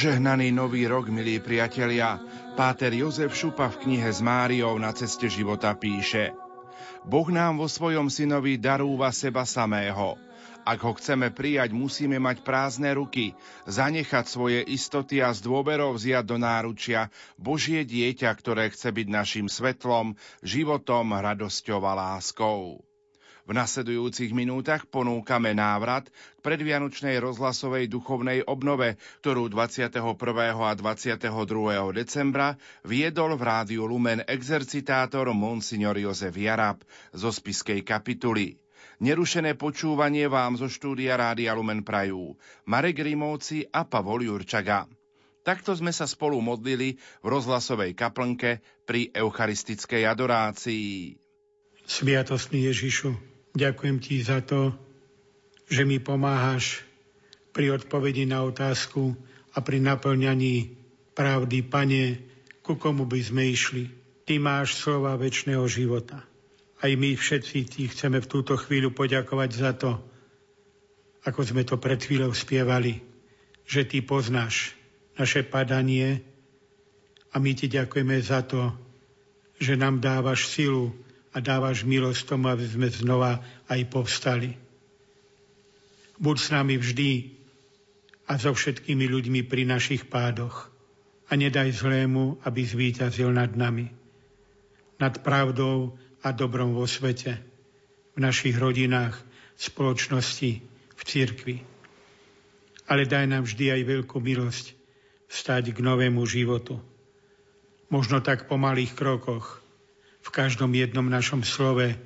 Požehnaný nový rok, milí priatelia, páter Jozef Šupa v knihe s Máriou na ceste života píše Boh nám vo svojom synovi darúva seba samého. Ak ho chceme prijať, musíme mať prázdne ruky, zanechať svoje istoty a z dôverov vziať do náručia Božie dieťa, ktoré chce byť našim svetlom, životom, radosťou a láskou. V nasledujúcich minútach ponúkame návrat k predvianočnej rozhlasovej duchovnej obnove, ktorú 21. a 22. decembra viedol v rádiu Lumen exercitátor Monsignor Jozef Jarab zo spiskej kapituly. Nerušené počúvanie vám zo štúdia Rádia Lumen prajú Marek Rimovci a Pavol Jurčaga. Takto sme sa spolu modlili v rozhlasovej kaplnke pri eucharistickej adorácii. Sviatostný Ježišu, Ďakujem ti za to, že mi pomáhaš pri odpovedi na otázku a pri naplňaní pravdy, Pane, ku komu by sme išli. Ty máš slova väčšného života. Aj my všetci ti chceme v túto chvíľu poďakovať za to, ako sme to pred chvíľou spievali, že ty poznáš naše padanie a my ti ďakujeme za to, že nám dávaš silu a dávaš milosť tomu, aby sme znova aj povstali. Buď s nami vždy a so všetkými ľuďmi pri našich pádoch a nedaj zlému, aby zvíťazil nad nami. Nad pravdou a dobrom vo svete, v našich rodinách, spoločnosti, v cirkvi. Ale daj nám vždy aj veľkú milosť vstať k novému životu. Možno tak po malých krokoch, v každom jednom našom slove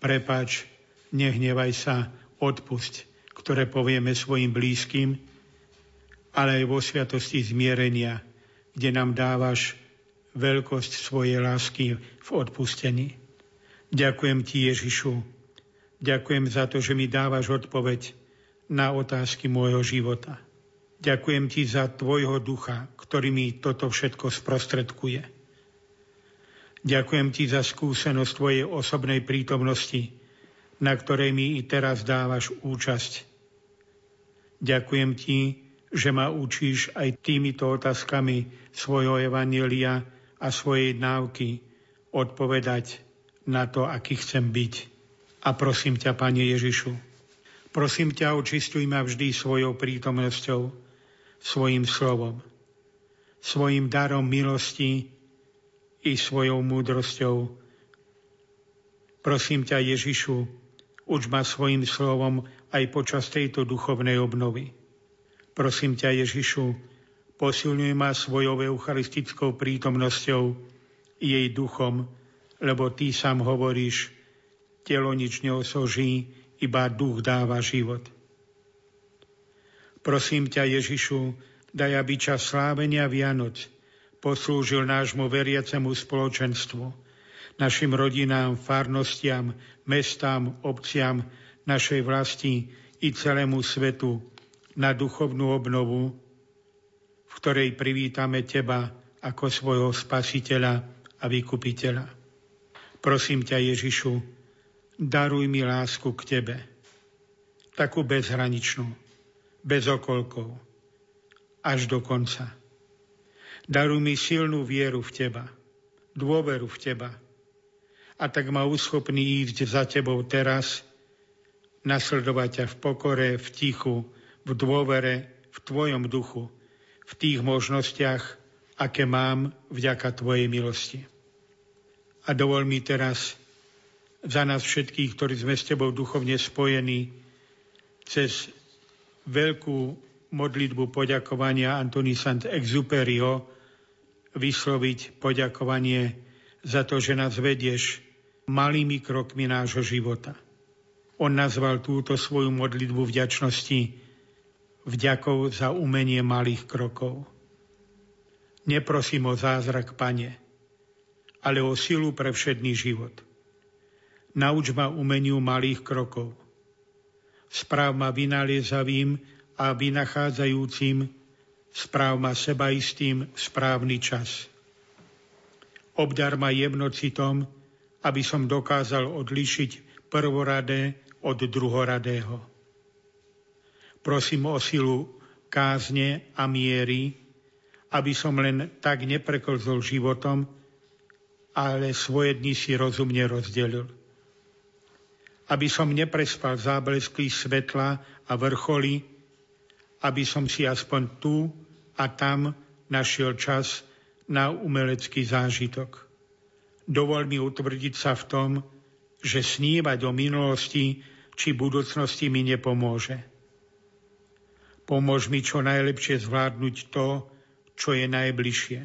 prepač, nehnevaj sa, odpusť, ktoré povieme svojim blízkym, ale aj vo sviatosti zmierenia, kde nám dávaš veľkosť svojej lásky v odpustení. Ďakujem ti, Ježišu. Ďakujem za to, že mi dávaš odpoveď na otázky môjho života. Ďakujem ti za tvojho ducha, ktorý mi toto všetko sprostredkuje. Ďakujem ti za skúsenosť tvojej osobnej prítomnosti, na ktorej mi i teraz dávaš účasť. Ďakujem ti, že ma učíš aj týmito otázkami svojho evanelia a svojej náuky odpovedať na to, aký chcem byť. A prosím ťa, Pane Ježišu, prosím ťa, očistuj ma vždy svojou prítomnosťou, svojim slovom, svojim darom milosti, i svojou múdrosťou. Prosím ťa, Ježišu, uč ma svojim slovom aj počas tejto duchovnej obnovy. Prosím ťa, Ježišu, posilňuj ma svojou eucharistickou prítomnosťou jej duchom, lebo Ty sám hovoríš, telo nič neosoží, iba duch dáva život. Prosím ťa, Ježišu, daj, aby čas slávenia Vianoc poslúžil nášmu veriacemu spoločenstvu, našim rodinám, farnostiam, mestám, obciam, našej vlasti i celému svetu na duchovnú obnovu, v ktorej privítame Teba ako svojho spasiteľa a vykupiteľa. Prosím ťa, Ježišu, daruj mi lásku k Tebe, takú bezhraničnú, bez okolkov, až do konca Daruj mi silnú vieru v Teba, dôveru v Teba. A tak ma uschopný ísť za Tebou teraz, nasledovať ťa v pokore, v tichu, v dôvere, v Tvojom duchu, v tých možnostiach, aké mám vďaka Tvojej milosti. A dovol mi teraz za nás všetkých, ktorí sme s Tebou duchovne spojení, cez veľkú modlitbu poďakovania Antony Sant Exuperio vysloviť poďakovanie za to, že nás vedieš malými krokmi nášho života. On nazval túto svoju modlitbu vďačnosti vďakou za umenie malých krokov. Neprosím o zázrak, Pane, ale o silu pre všedný život. Nauč ma umeniu malých krokov. Správ ma vynaliezavým a vynachádzajúcim, správ ma sebaistým správny čas. Obdar ma jemnocitom, aby som dokázal odlišiť prvoradé od druhoradého. Prosím o silu kázne a miery, aby som len tak nepreklzol životom, ale svoje dni si rozumne rozdelil. Aby som neprespal záblesky svetla a vrcholy, aby som si aspoň tu a tam našiel čas na umelecký zážitok. Dovol mi utvrdiť sa v tom, že snívať o minulosti či budúcnosti mi nepomôže. Pomôž mi čo najlepšie zvládnuť to, čo je najbližšie.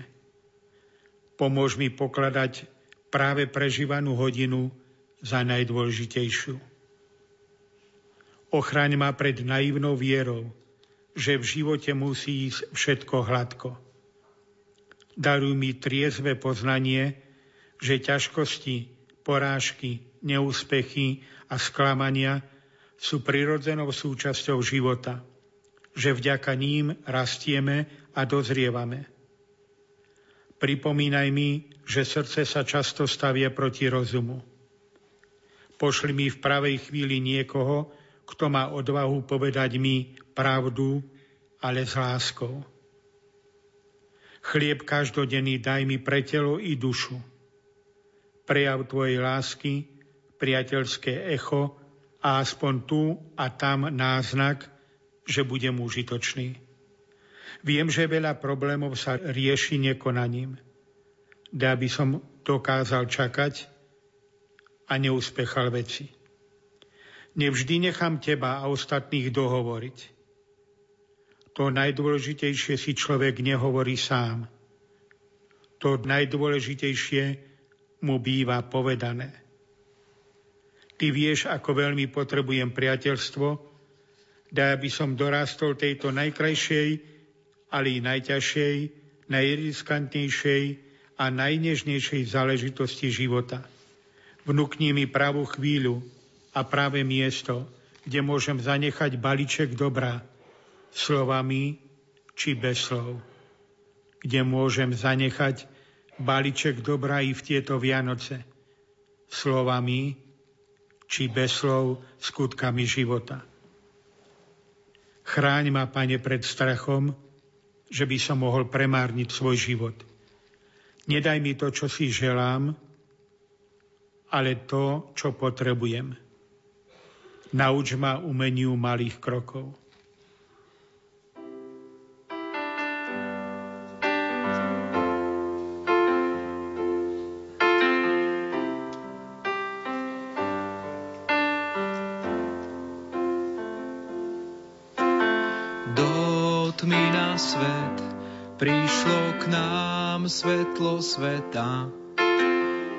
Pomôž mi pokladať práve prežívanú hodinu za najdôležitejšiu. Ochraň ma pred naivnou vierou, že v živote musí ísť všetko hladko. Daruj mi triezve poznanie, že ťažkosti, porážky, neúspechy a sklamania sú prirodzenou súčasťou života, že vďaka ním rastieme a dozrievame. Pripomínaj mi, že srdce sa často stavia proti rozumu. Pošli mi v pravej chvíli niekoho, kto má odvahu povedať mi pravdu, ale s láskou. Chlieb každodenný daj mi pre telo i dušu. Prejav Tvojej lásky, priateľské echo a aspoň tu a tam náznak, že budem užitočný. Viem, že veľa problémov sa rieši nekonaním. Dá by som dokázal čakať a neúspechal veci. Nevždy nechám teba a ostatných dohovoriť. To najdôležitejšie si človek nehovorí sám. To najdôležitejšie mu býva povedané. Ty vieš, ako veľmi potrebujem priateľstvo, daj, aby som dorástol tejto najkrajšej, ale i najťažšej, najriskantnejšej a najnežnejšej záležitosti života. Vnúkni mi pravú chvíľu, a práve miesto, kde môžem zanechať balíček dobra, slovami či bez slov. Kde môžem zanechať balíček dobra i v tieto Vianoce, slovami či bez slov skutkami života. Chráň ma, Pane, pred strachom, že by som mohol premárniť svoj život. Nedaj mi to, čo si želám, ale to, čo potrebujem. Nauč ma umeniu malých krokov. Tmy na svet prišlo k nám svetlo sveta.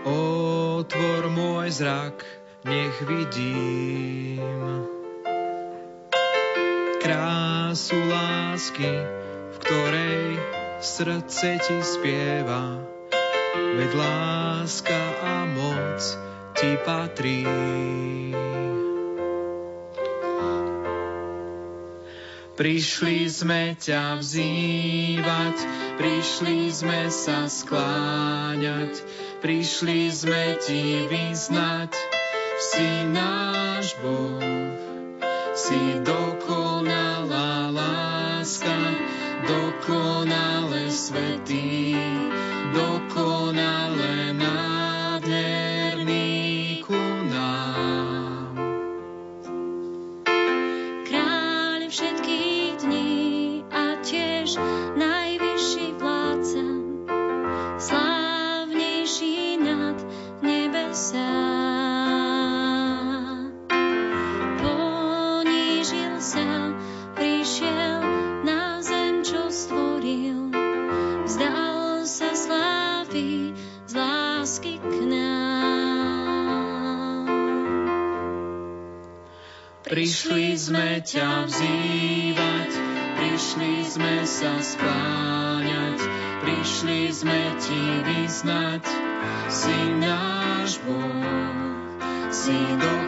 Otvor môj zrak, nech vidím krásu lásky, v ktorej srdce ti spieva, veď láska a moc ti patrí. Prišli sme ťa vzývať, prišli sme sa skláňať, prišli sme ti vyznať, si náš Boh, si dokonalá láska, dokonale svetý, dokonale sa skláňať, prišli sme ti vyznať, si náš Boh, si dokonalá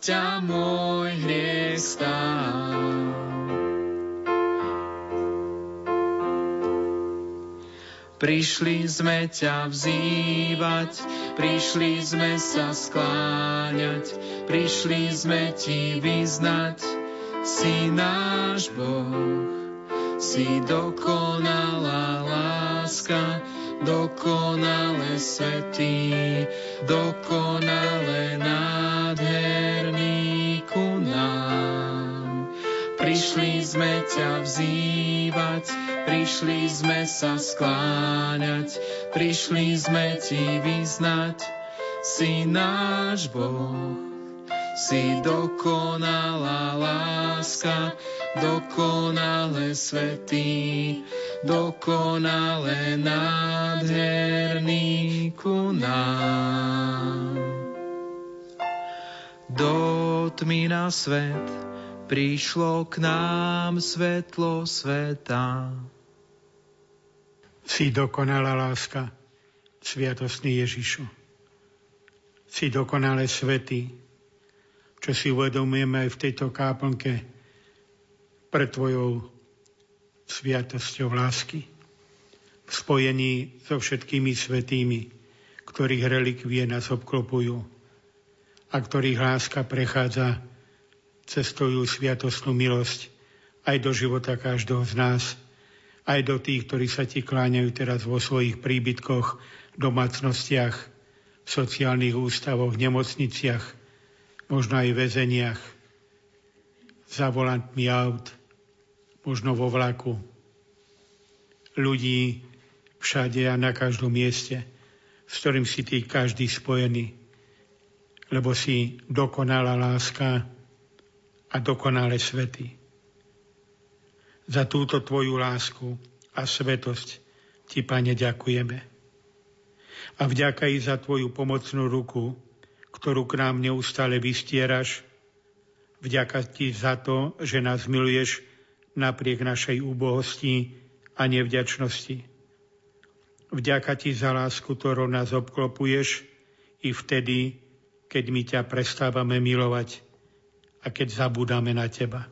ťa môj hriech stál. Prišli sme ťa vzývať, prišli sme sa skláňať, prišli sme ti vyznať, si náš Boh, si dokonalá láska, dokonale svetý, dokonale nádherný ku nám. Prišli sme ťa vzývať, prišli sme sa skláňať, prišli sme ti vyznať, si náš Boh, si dokonalá láska, dokonale svetý, dokonale nádherný ku nám. Do tmy na svet prišlo k nám svetlo sveta. Si dokonalá láska, sviatostný Ježišu. Si dokonale svetý, čo si uvedomujeme aj v tejto káplnke pre Tvojou sviatosťou lásky. V spojení so všetkými svetými, ktorých relikvie nás obklopujú a ktorých láska prechádza cestujú sviatostnú milosť aj do života každého z nás, aj do tých, ktorí sa ti kláňajú teraz vo svojich príbytkoch, domácnostiach, v sociálnych ústavoch, nemocniciach, možno aj väzeniach, za volantmi aut, možno vo vlaku. Ľudí všade a na každom mieste, s ktorým si ty každý spojený, lebo si dokonalá láska, a dokonale svety. Za túto Tvoju lásku a svetosť Ti, Pane, ďakujeme. A vďaka i za Tvoju pomocnú ruku, ktorú k nám neustále vystieraš. Vďaka Ti za to, že nás miluješ napriek našej úbohosti a nevďačnosti. Vďaka Ti za lásku, ktorou nás obklopuješ i vtedy, keď my ťa prestávame milovať a keď zabúdame na Teba.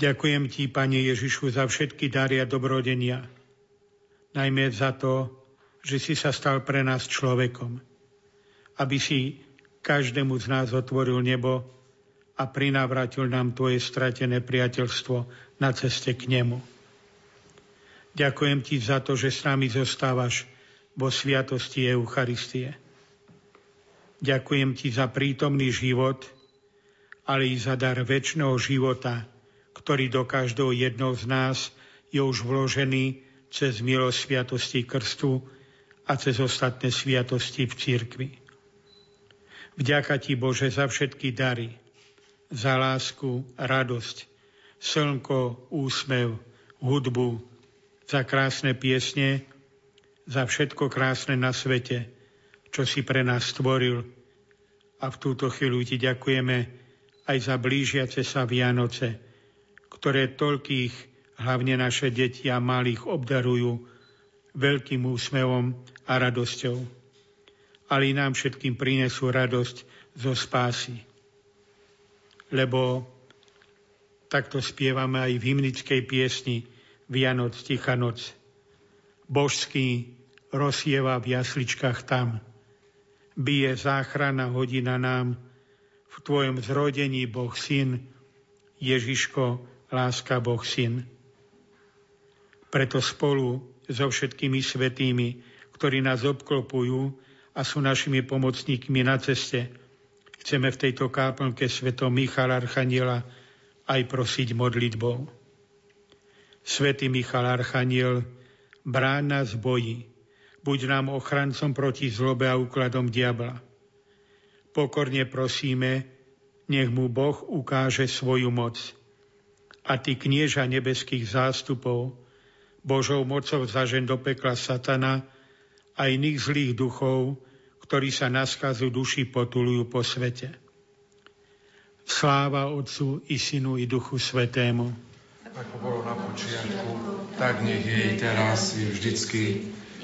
Ďakujem Ti, Pane Ježišu, za všetky dary a dobrodenia, najmä za to, že si sa stal pre nás človekom, aby si každému z nás otvoril nebo a prinavratil nám Tvoje stratené priateľstvo na ceste k nemu. Ďakujem Ti za to, že s nami zostávaš vo sviatosti Eucharistie. Ďakujem Ti za prítomný život – ale i za dar väčšného života, ktorý do každého jedného z nás je už vložený cez milosť sviatosti krstu a cez ostatné sviatosti v cirkvi. Vďaka Ti, Bože, za všetky dary, za lásku, radosť, slnko, úsmev, hudbu, za krásne piesne, za všetko krásne na svete, čo si pre nás stvoril A v túto chvíľu ti ďakujeme aj za blížiace sa Vianoce, ktoré toľkých, hlavne naše deti a malých, obdarujú veľkým úsmevom a radosťou. Ale i nám všetkým prinesú radosť zo spásy. Lebo takto spievame aj v hymnickej piesni Vianoc, Ticha noc. Božský rozsieva v jasličkách tam. Bije záchrana hodina nám, v Tvojom zrodení Boh Syn, Ježiško, láska Boh Syn. Preto spolu so všetkými svetými, ktorí nás obklopujú a sú našimi pomocníkmi na ceste, chceme v tejto káplnke svetom Michala Archaniela aj prosiť modlitbou. Svetý Michal Archaniel, brán nás boji, buď nám ochrancom proti zlobe a úkladom diabla. Pokorne prosíme, nech mu Boh ukáže svoju moc. A ty knieža nebeských zástupov, Božou mocou zažen do pekla satana a iných zlých duchov, ktorí sa na skazu duši potulujú po svete. Sláva Otcu i Synu i Duchu Svetému. Ako bolo na počiatku, tak nech je i teraz i vždycky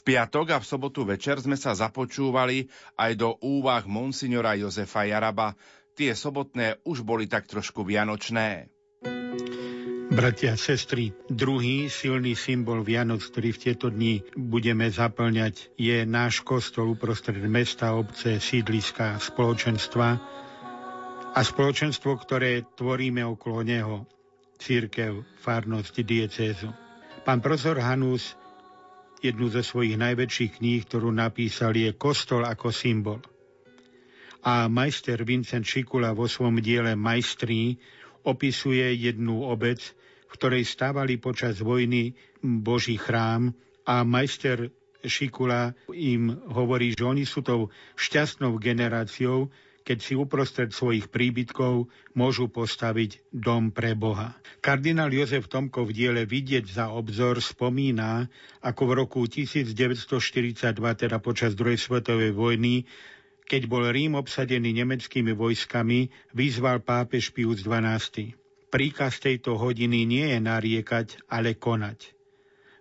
V piatok a v sobotu večer sme sa započúvali aj do úvah monsignora Jozefa Jaraba. Tie sobotné už boli tak trošku vianočné. Bratia a sestry, druhý silný symbol Vianoc, ktorý v tieto dni budeme zaplňať, je náš kostol uprostred mesta, obce, sídliska, spoločenstva a spoločenstvo, ktoré tvoríme okolo neho, církev, farnosť, diecézu. Pán profesor Hanus Jednu zo svojich najväčších kníh, ktorú napísal, je Kostol ako symbol. A majster Vincent Šikula vo svojom diele Majstrí opisuje jednu obec, v ktorej stávali počas vojny Boží chrám a majster Šikula im hovorí, že oni sú tou šťastnou generáciou, keď si uprostred svojich príbytkov môžu postaviť dom pre Boha. Kardinál Jozef Tomko v diele Vidieť za obzor spomína, ako v roku 1942, teda počas druhej svetovej vojny, keď bol Rím obsadený nemeckými vojskami, vyzval pápež Pius XII. Príkaz tejto hodiny nie je nariekať, ale konať.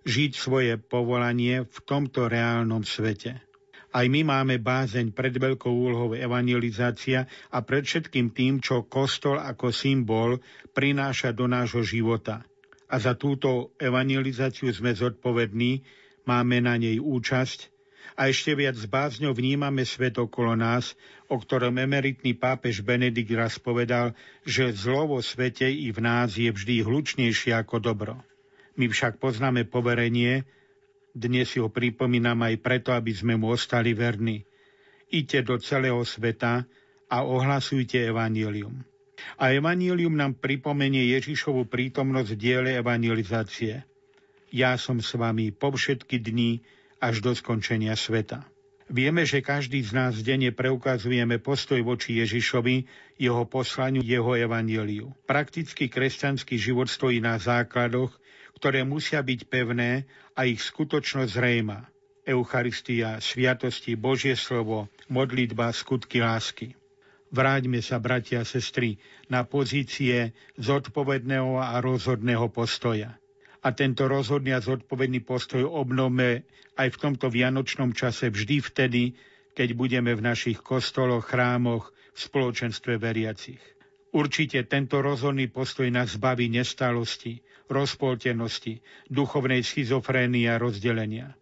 Žiť svoje povolanie v tomto reálnom svete. Aj my máme bázeň pred veľkou úlohou evangelizácia a pred všetkým tým, čo kostol ako symbol prináša do nášho života. A za túto evangelizáciu sme zodpovední, máme na nej účasť a ešte viac s bázňou vnímame svet okolo nás, o ktorom emeritný pápež Benedikt raz povedal, že zlo vo svete i v nás je vždy hlučnejšie ako dobro. My však poznáme poverenie, dnes si ho pripomínam aj preto, aby sme mu ostali verní. Iďte do celého sveta a ohlasujte evanílium. A evanílium nám pripomenie Ježišovu prítomnosť v diele evangelizácie. Ja som s vami po všetky dni až do skončenia sveta. Vieme, že každý z nás denne preukazujeme postoj voči Ježišovi, jeho poslaniu, jeho evaníliu. Praktický kresťanský život stojí na základoch, ktoré musia byť pevné a ich skutočnosť zrejma. Eucharistia, sviatosti, Božie slovo, modlitba, skutky lásky. Vráťme sa, bratia a sestry, na pozície zodpovedného a rozhodného postoja. A tento rozhodný a zodpovedný postoj obnovme aj v tomto vianočnom čase vždy vtedy, keď budeme v našich kostoloch, chrámoch, v spoločenstve veriacich. Určite tento rozhodný postoj nás zbaví nestálosti, rozpoltenosti, duchovnej schizofrénie a rozdelenia.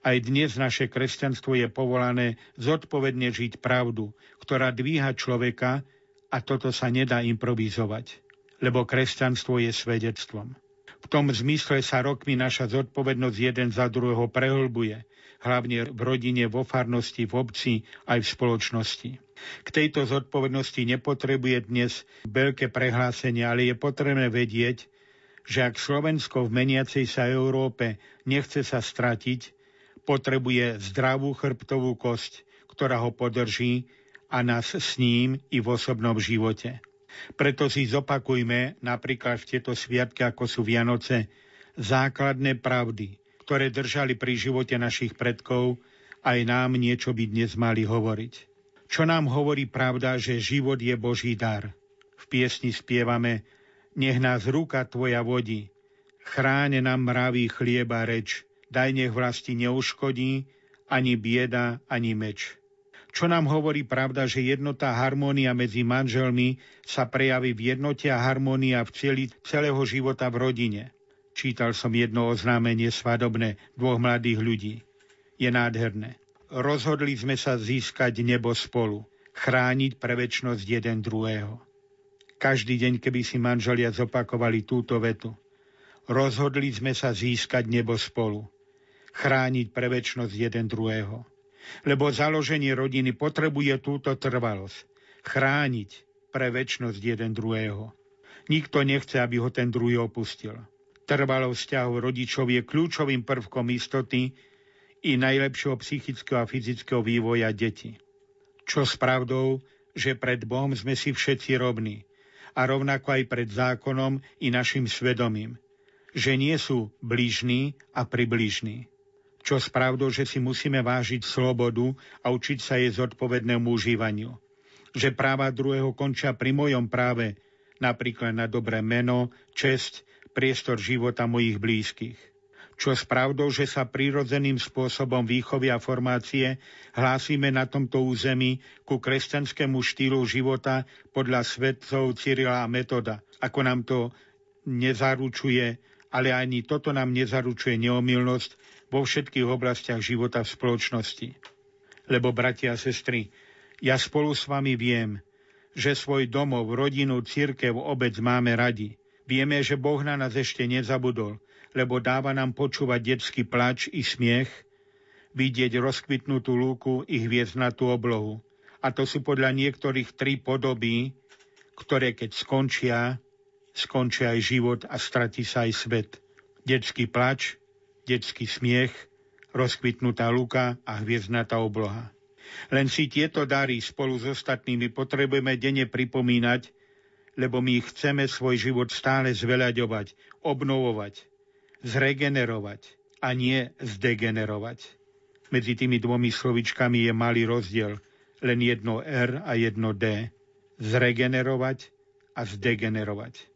Aj dnes naše kresťanstvo je povolané zodpovedne žiť pravdu, ktorá dvíha človeka a toto sa nedá improvizovať, lebo kresťanstvo je svedectvom. V tom zmysle sa rokmi naša zodpovednosť jeden za druhého prehlbuje, hlavne v rodine, vo farnosti, v obci aj v spoločnosti. K tejto zodpovednosti nepotrebuje dnes veľké prehlásenie, ale je potrebné vedieť, že ak Slovensko v meniacej sa Európe nechce sa stratiť, potrebuje zdravú chrbtovú kosť, ktorá ho podrží a nás s ním i v osobnom živote. Preto si zopakujme napríklad v tieto sviatky, ako sú Vianoce, základné pravdy, ktoré držali pri živote našich predkov, aj nám niečo by dnes mali hovoriť. Čo nám hovorí pravda, že život je Boží dar. V piesni spievame Nech nás ruka Tvoja vodí, chráne nám mravý chlieba reč, daj nech vlasti neuškodí, ani bieda, ani meč. Čo nám hovorí pravda, že jednota harmónia medzi manželmi sa prejaví v jednote a harmónia v celý, celého života v rodine. Čítal som jedno oznámenie svadobné dvoch mladých ľudí. Je nádherné. Rozhodli sme sa získať nebo spolu, chrániť pre väčnosť jeden druhého. Každý deň, keby si manželia zopakovali túto vetu. Rozhodli sme sa získať nebo spolu, chrániť pre väčnosť jeden druhého. Lebo založenie rodiny potrebuje túto trvalosť. Chrániť pre väčnosť jeden druhého. Nikto nechce, aby ho ten druhý opustil. Trvalo vzťahov rodičov je kľúčovým prvkom istoty i najlepšieho psychického a fyzického vývoja detí. Čo s pravdou, že pred Bohom sme si všetci rovní a rovnako aj pred zákonom i našim svedomím, že nie sú blížni a približní. Čo s pravdou, že si musíme vážiť slobodu a učiť sa jej zodpovednému užívaniu. Že práva druhého končia pri mojom práve, napríklad na dobré meno, česť, priestor života mojich blízkych. Čo s pravdou, že sa prirodzeným spôsobom výchovy a formácie hlásime na tomto území ku kresťanskému štýlu života podľa svetcov Cyrila a Metoda, ako nám to nezaručuje, ale ani toto nám nezaručuje neomilnosť vo všetkých oblastiach života v spoločnosti. Lebo, bratia a sestry, ja spolu s vami viem, že svoj domov, rodinu, církev, obec máme radi. Vieme, že Boh na nás ešte nezabudol, lebo dáva nám počúvať detský plač i smiech, vidieť rozkvitnutú lúku i hviezdnatú oblohu. A to sú podľa niektorých tri podoby, ktoré keď skončia, skončia aj život a stratí sa aj svet. Detský plač, detský smiech, rozkvitnutá luka a hviezdnatá obloha. Len si tieto dary spolu s ostatnými potrebujeme denne pripomínať, lebo my chceme svoj život stále zveľaďovať, obnovovať, zregenerovať a nie zdegenerovať. Medzi tými dvomi slovičkami je malý rozdiel, len jedno R a jedno D. Zregenerovať a zdegenerovať.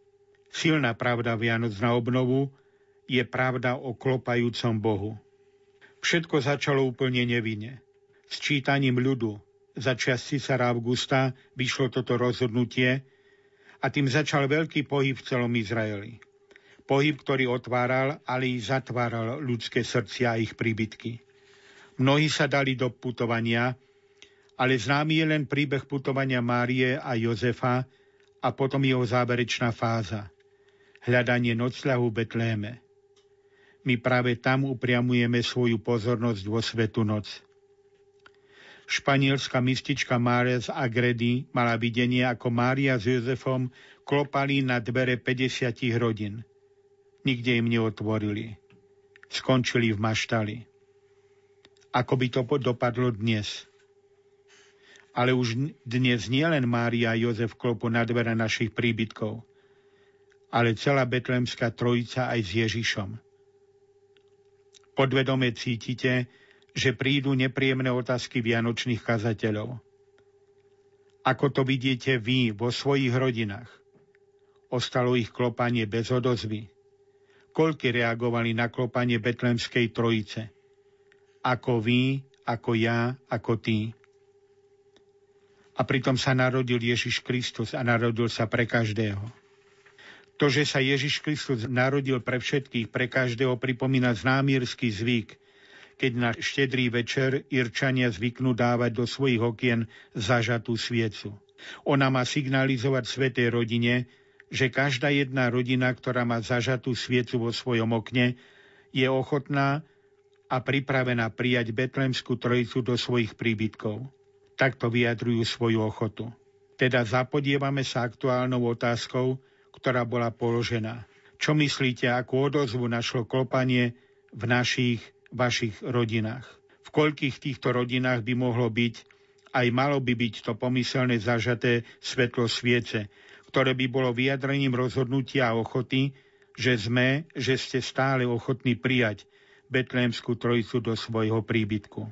Silná pravda Vianoc na obnovu je pravda o klopajúcom Bohu. Všetko začalo úplne nevinne. S čítaním ľudu za čas Cisara Augusta vyšlo toto rozhodnutie a tým začal veľký pohyb v celom Izraeli. Pohyb, ktorý otváral, ale i zatváral ľudské srdcia a ich príbytky. Mnohí sa dali do putovania, ale známy je len príbeh putovania Márie a Jozefa a potom jeho záverečná fáza. Hľadanie nocľahu v Betléme my práve tam upriamujeme svoju pozornosť vo svetu noc. Španielská mistička Mária z Agredy mala videnie, ako Mária s Jozefom klopali na dvere 50 rodín. Nikde im neotvorili. Skončili v maštali. Ako by to dopadlo dnes? Ale už dnes nielen Mária a Jozef klopu na dvere našich príbytkov, ale celá betlemská trojica aj s Ježišom. Podvedome cítite, že prídu nepríjemné otázky vianočných kazateľov. Ako to vidíte vy vo svojich rodinách? Ostalo ich klopanie bez odozvy. Koľky reagovali na klopanie Betlemskej trojice? Ako vy, ako ja, ako ty. A pritom sa narodil Ježiš Kristus a narodil sa pre každého. To, že sa Ježiš Kristus narodil pre všetkých, pre každého, pripomína známírsky zvyk, keď na štedrý večer Irčania zvyknú dávať do svojich okien zažatú sviecu. Ona má signalizovať svetej rodine, že každá jedna rodina, ktorá má zažatú sviecu vo svojom okne, je ochotná a pripravená prijať Betlemskú trojicu do svojich príbytkov. Takto vyjadrujú svoju ochotu. Teda zapodievame sa aktuálnou otázkou, ktorá bola položená. Čo myslíte, akú odozvu našlo klopanie v našich, vašich rodinách? V koľkých týchto rodinách by mohlo byť, aj malo by byť to pomyselné zažaté svetlo sviece, ktoré by bolo vyjadrením rozhodnutia a ochoty, že sme, že ste stále ochotní prijať Betlémskú trojicu do svojho príbytku.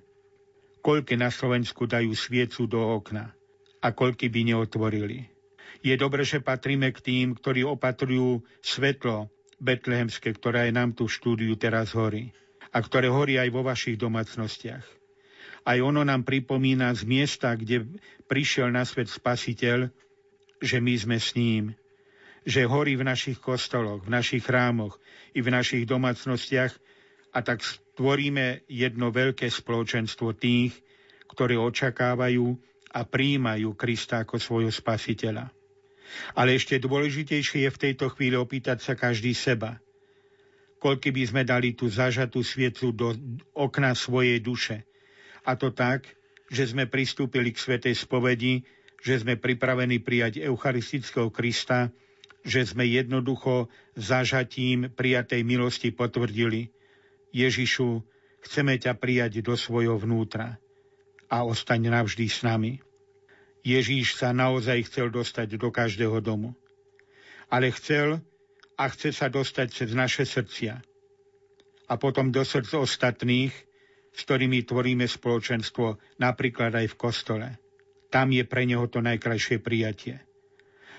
Koľky na Slovensku dajú sviecu do okna a koľky by neotvorili. Je dobre, že patríme k tým, ktorí opatrujú svetlo betlehemské, ktoré aj nám tu v štúdiu teraz horí a ktoré horí aj vo vašich domácnostiach. Aj ono nám pripomína z miesta, kde prišiel na svet Spasiteľ, že my sme s ním, že horí v našich kostoloch, v našich chrámoch i v našich domácnostiach a tak stvoríme jedno veľké spoločenstvo tých, ktorí očakávajú a príjmajú Krista ako svojho spasiteľa. Ale ešte dôležitejšie je v tejto chvíli opýtať sa každý seba. Koľky by sme dali tú zažatú sviecu do okna svojej duše. A to tak, že sme pristúpili k svetej spovedi, že sme pripravení prijať Eucharistického Krista, že sme jednoducho zažatím prijatej milosti potvrdili. Ježišu, chceme ťa prijať do svojho vnútra a ostaň navždy s nami. Ježíš sa naozaj chcel dostať do každého domu. Ale chcel a chce sa dostať cez naše srdcia. A potom do srdc ostatných, s ktorými tvoríme spoločenstvo, napríklad aj v kostole. Tam je pre neho to najkrajšie prijatie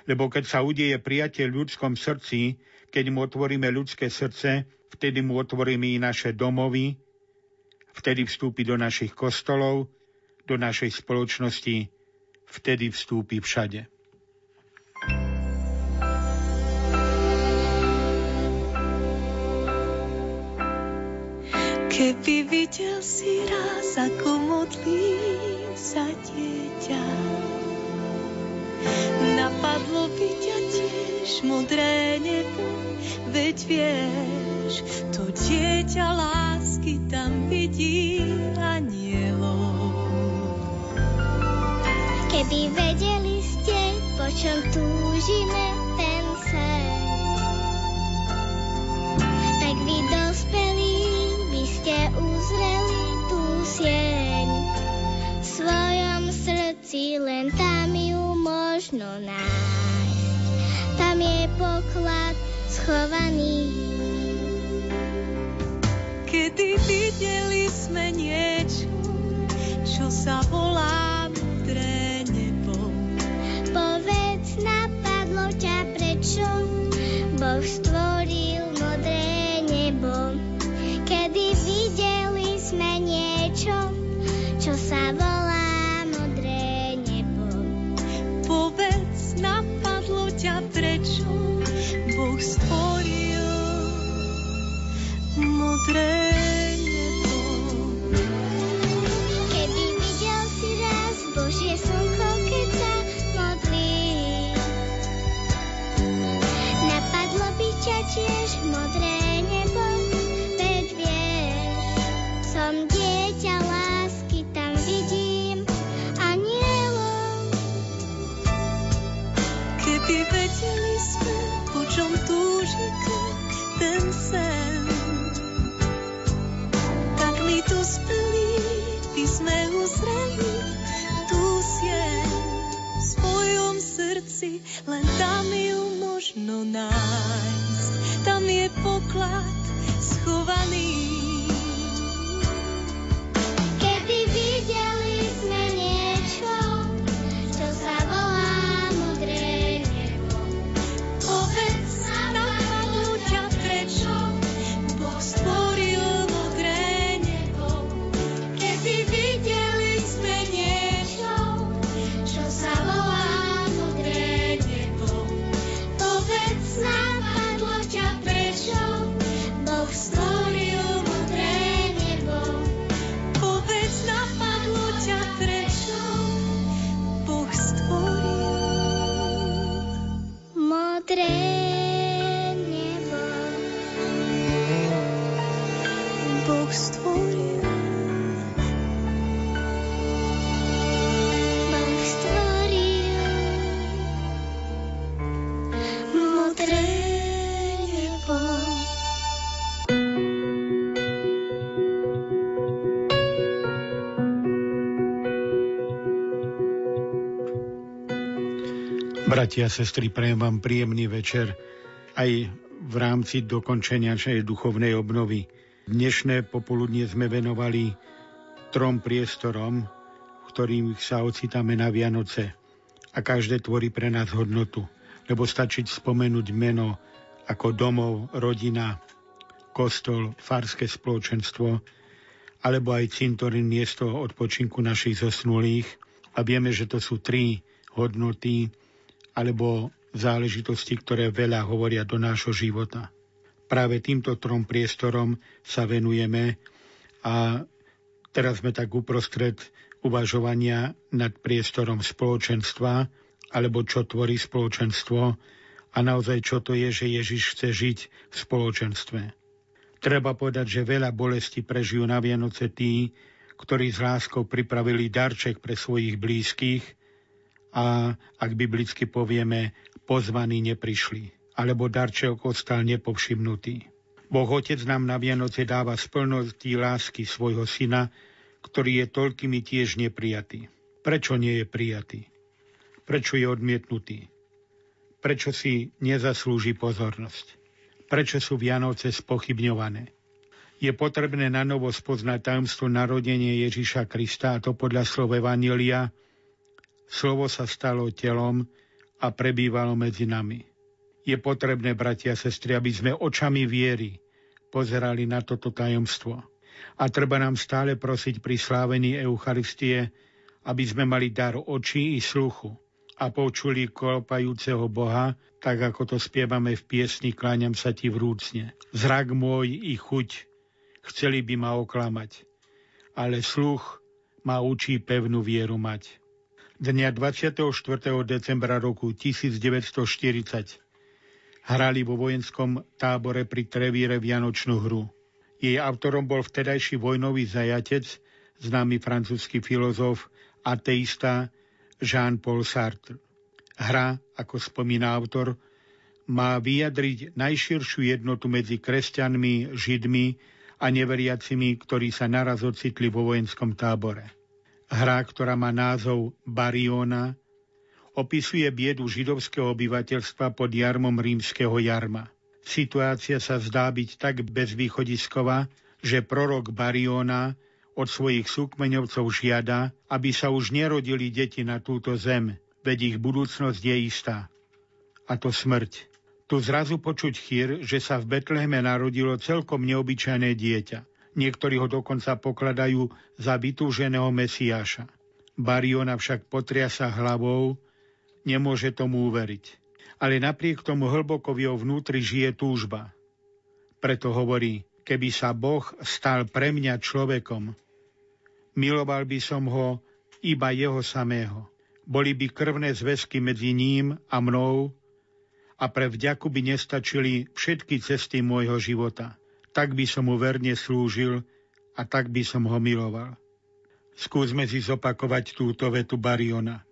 lebo keď sa udeje prijatie v ľudskom srdci, keď mu otvoríme ľudské srdce, vtedy mu otvoríme i naše domovy, vtedy vstúpi do našich kostolov, do našej spoločnosti, vtedy vstúpi všade. Keby videl si raz, ako modlí sa dieťa, Napadlo by ťa tiež modré nebo, veď vieš, to dieťa lásky tam vidí anielov. Keby vedeli ste, po čom túžime srdci len tam ju možno nájsť. Tam je poklad schovaný. Kedy videli sme niečo, čo sa volá Bratia a sestry, prajem vám príjemný večer aj v rámci dokončenia duchovnej obnovy. Dnešné popoludne sme venovali trom priestorom, v ktorých sa ocitáme na Vianoce. A každé tvorí pre nás hodnotu, lebo stačí spomenúť meno ako domov, rodina, kostol, farské spoločenstvo, alebo aj cintorín miesto odpočinku našich zosnulých. A vieme, že to sú tri hodnoty, alebo záležitosti, ktoré veľa hovoria do nášho života. Práve týmto trom priestorom sa venujeme a teraz sme tak uprostred uvažovania nad priestorom spoločenstva, alebo čo tvorí spoločenstvo a naozaj čo to je, že Ježiš chce žiť v spoločenstve. Treba povedať, že veľa bolesti prežijú na Vianoce tí, ktorí s láskou pripravili darček pre svojich blízkych a ak biblicky povieme, pozvaní neprišli, alebo darček ostal nepovšimnutý. Boh Otec nám na Vianoce dáva z plnosti lásky svojho syna, ktorý je toľkými tiež neprijatý. Prečo nie je prijatý? Prečo je odmietnutý? Prečo si nezaslúži pozornosť? Prečo sú Vianoce spochybňované? Je potrebné na novo spoznať tajomstvo narodenie Ježiša Krista, a to podľa slov Evangelia, Slovo sa stalo telom a prebývalo medzi nami. Je potrebné, bratia a sestry, aby sme očami viery pozerali na toto tajomstvo. A treba nám stále prosiť pri slávení Eucharistie, aby sme mali dar očí i sluchu a počuli kolpajúceho Boha, tak ako to spievame v piesni Kláňam sa ti vrúcne. Zrak môj i chuť chceli by ma oklamať, ale sluch ma učí pevnú vieru mať. Dňa 24. decembra roku 1940 hrali vo vojenskom tábore pri Trevíre Vianočnú hru. Jej autorom bol vtedajší vojnový zajatec, známy francúzsky filozof, ateista Jean-Paul Sartre. Hra, ako spomína autor, má vyjadriť najširšiu jednotu medzi kresťanmi, židmi a neveriacimi, ktorí sa naraz ocitli vo vojenskom tábore. Hra, ktorá má názov Bariona, opisuje biedu židovského obyvateľstva pod jarmom rímskeho jarma. Situácia sa zdá byť tak bezvýchodisková, že prorok Bariona od svojich súkmeňovcov žiada, aby sa už nerodili deti na túto zem, veď ich budúcnosť je istá. A to smrť. Tu zrazu počuť chýr, že sa v Betleheme narodilo celkom neobyčajné dieťa. Niektorí ho dokonca pokladajú za vytúženého Mesiáša. Bariona však potriasa hlavou, nemôže tomu uveriť. Ale napriek tomu hlboko v jeho vnútri žije túžba. Preto hovorí, keby sa Boh stal pre mňa človekom, miloval by som ho iba jeho samého. Boli by krvné zväzky medzi ním a mnou a pre vďaku by nestačili všetky cesty môjho života tak by som mu verne slúžil a tak by som ho miloval. Skúsme si zopakovať túto vetu Bariona.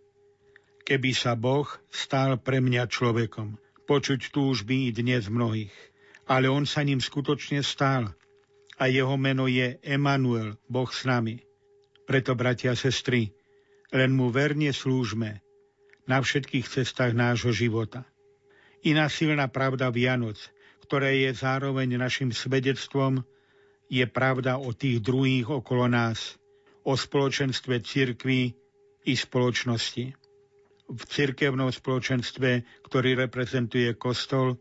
Keby sa Boh stal pre mňa človekom, počuť túžby dnes mnohých, ale on sa ním skutočne stal a jeho meno je Emanuel, Boh s nami. Preto, bratia a sestry, len mu verne slúžme na všetkých cestách nášho života. Iná silná pravda Vianoc – ktoré je zároveň našim svedectvom, je pravda o tých druhých okolo nás, o spoločenstve cirkvy i spoločnosti. V cirkevnom spoločenstve, ktorý reprezentuje kostol,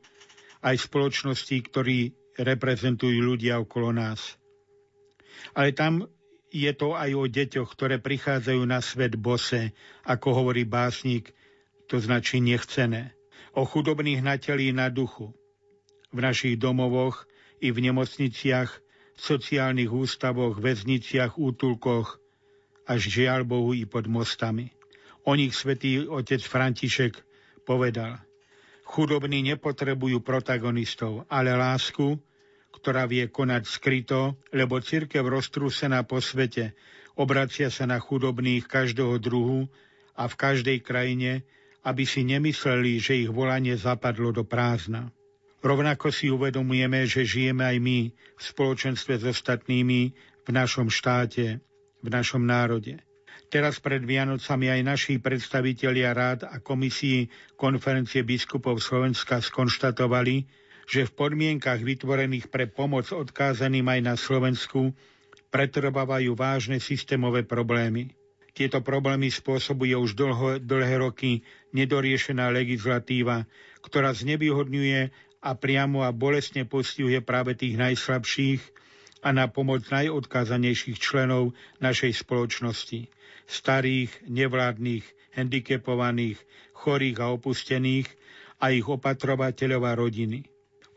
aj spoločnosti, ktorí reprezentujú ľudia okolo nás. Ale tam je to aj o deťoch, ktoré prichádzajú na svet bose, ako hovorí básnik, to značí nechcené. O chudobných natelí na duchu, v našich domovoch i v nemocniciach, sociálnych ústavoch, väzniciach, útulkoch, až žiaľ Bohu i pod mostami. O nich svätý otec František povedal, chudobní nepotrebujú protagonistov, ale lásku, ktorá vie konať skryto, lebo církev roztrúsená po svete obracia sa na chudobných každého druhu a v každej krajine, aby si nemysleli, že ich volanie zapadlo do prázdna. Rovnako si uvedomujeme, že žijeme aj my v spoločenstve s ostatnými v našom štáte, v našom národe. Teraz pred Vianocami aj naši predstavitelia rád a komisii konferencie biskupov Slovenska skonštatovali, že v podmienkach vytvorených pre pomoc odkázaným aj na Slovensku pretrvávajú vážne systémové problémy. Tieto problémy spôsobuje už dlho, dlhé roky nedoriešená legislatíva, ktorá znevýhodňuje a priamo a bolestne postihuje práve tých najslabších a na pomoc najodkázanejších členov našej spoločnosti starých, nevládnych, handicapovaných, chorých a opustených a ich opatrovateľov a rodiny.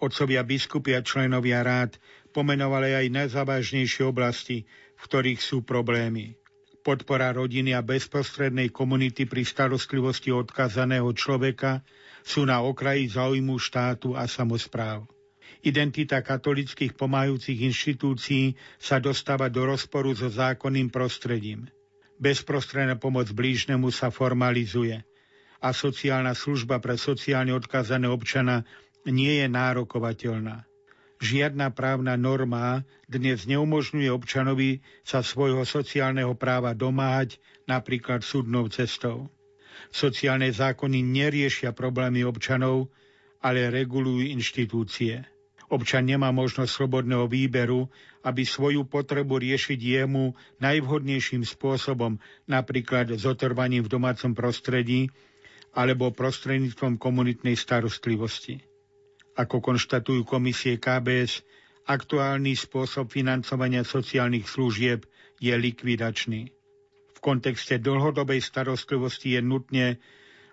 Otcovia biskupy a členovia rád pomenovali aj najzávažnejšie oblasti, v ktorých sú problémy. Podpora rodiny a bezprostrednej komunity pri starostlivosti odkazaného človeka sú na okraji záujmu štátu a samozpráv. Identita katolických pomájúcich inštitúcií sa dostáva do rozporu so zákonným prostredím. Bezprostredná pomoc blížnemu sa formalizuje a sociálna služba pre sociálne odkázané občana nie je nárokovateľná. Žiadna právna norma dnes neumožňuje občanovi sa svojho sociálneho práva domáhať napríklad súdnou cestou. Sociálne zákony neriešia problémy občanov, ale regulujú inštitúcie. Občan nemá možnosť slobodného výberu, aby svoju potrebu riešiť jemu najvhodnejším spôsobom, napríklad s otrvaním v domácom prostredí alebo prostredníctvom komunitnej starostlivosti. Ako konštatujú komisie KBS, aktuálny spôsob financovania sociálnych služieb je likvidačný. Kontexte dlhodobej starostlivosti je nutne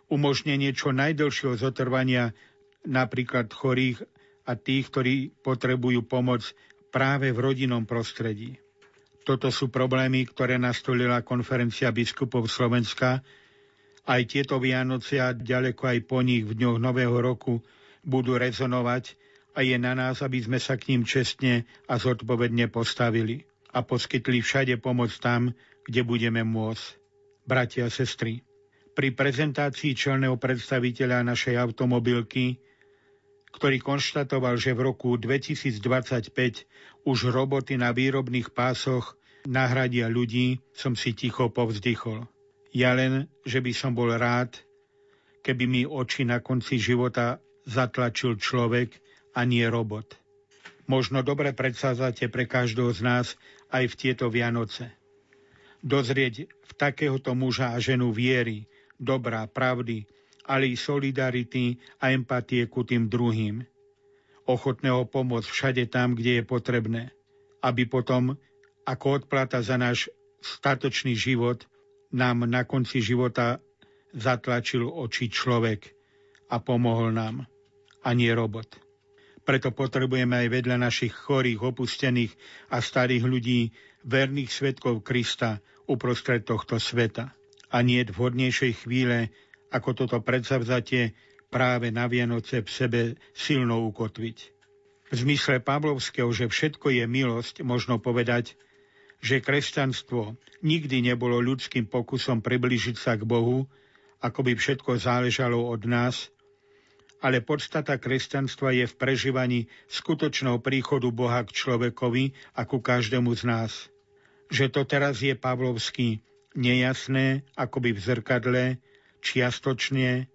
umožnenie čo najdlhšieho zotrvania napríklad chorých a tých, ktorí potrebujú pomoc práve v rodinnom prostredí. Toto sú problémy, ktoré nastolila konferencia biskupov Slovenska. Aj tieto Vianoce a ďaleko aj po nich v dňoch Nového roku budú rezonovať a je na nás, aby sme sa k ním čestne a zodpovedne postavili a poskytli všade pomoc tam, kde budeme môcť. Bratia a sestry, pri prezentácii čelného predstaviteľa našej automobilky ktorý konštatoval, že v roku 2025 už roboty na výrobných pásoch nahradia ľudí, som si ticho povzdychol. Ja len, že by som bol rád, keby mi oči na konci života zatlačil človek a nie robot. Možno dobre predsádzate pre každého z nás aj v tieto Vianoce. Dozrieť v takéhoto muža a ženu viery, dobrá, pravdy, ale i solidarity a empatie ku tým druhým. Ochotného pomôcť všade tam, kde je potrebné, aby potom, ako odplata za náš statočný život, nám na konci života zatlačil oči človek a pomohol nám, a nie robot. Preto potrebujeme aj vedľa našich chorých, opustených a starých ľudí verných svetkov Krista uprostred tohto sveta. A nie vhodnejšej chvíle, ako toto predsavzatie práve na Vianoce v sebe silno ukotviť. V zmysle Pavlovského, že všetko je milosť, možno povedať, že kresťanstvo nikdy nebolo ľudským pokusom približiť sa k Bohu, ako by všetko záležalo od nás, ale podstata kresťanstva je v prežívaní skutočného príchodu Boha k človekovi a ku každému z nás. Že to teraz je Pavlovský nejasné, akoby v zrkadle, čiastočne,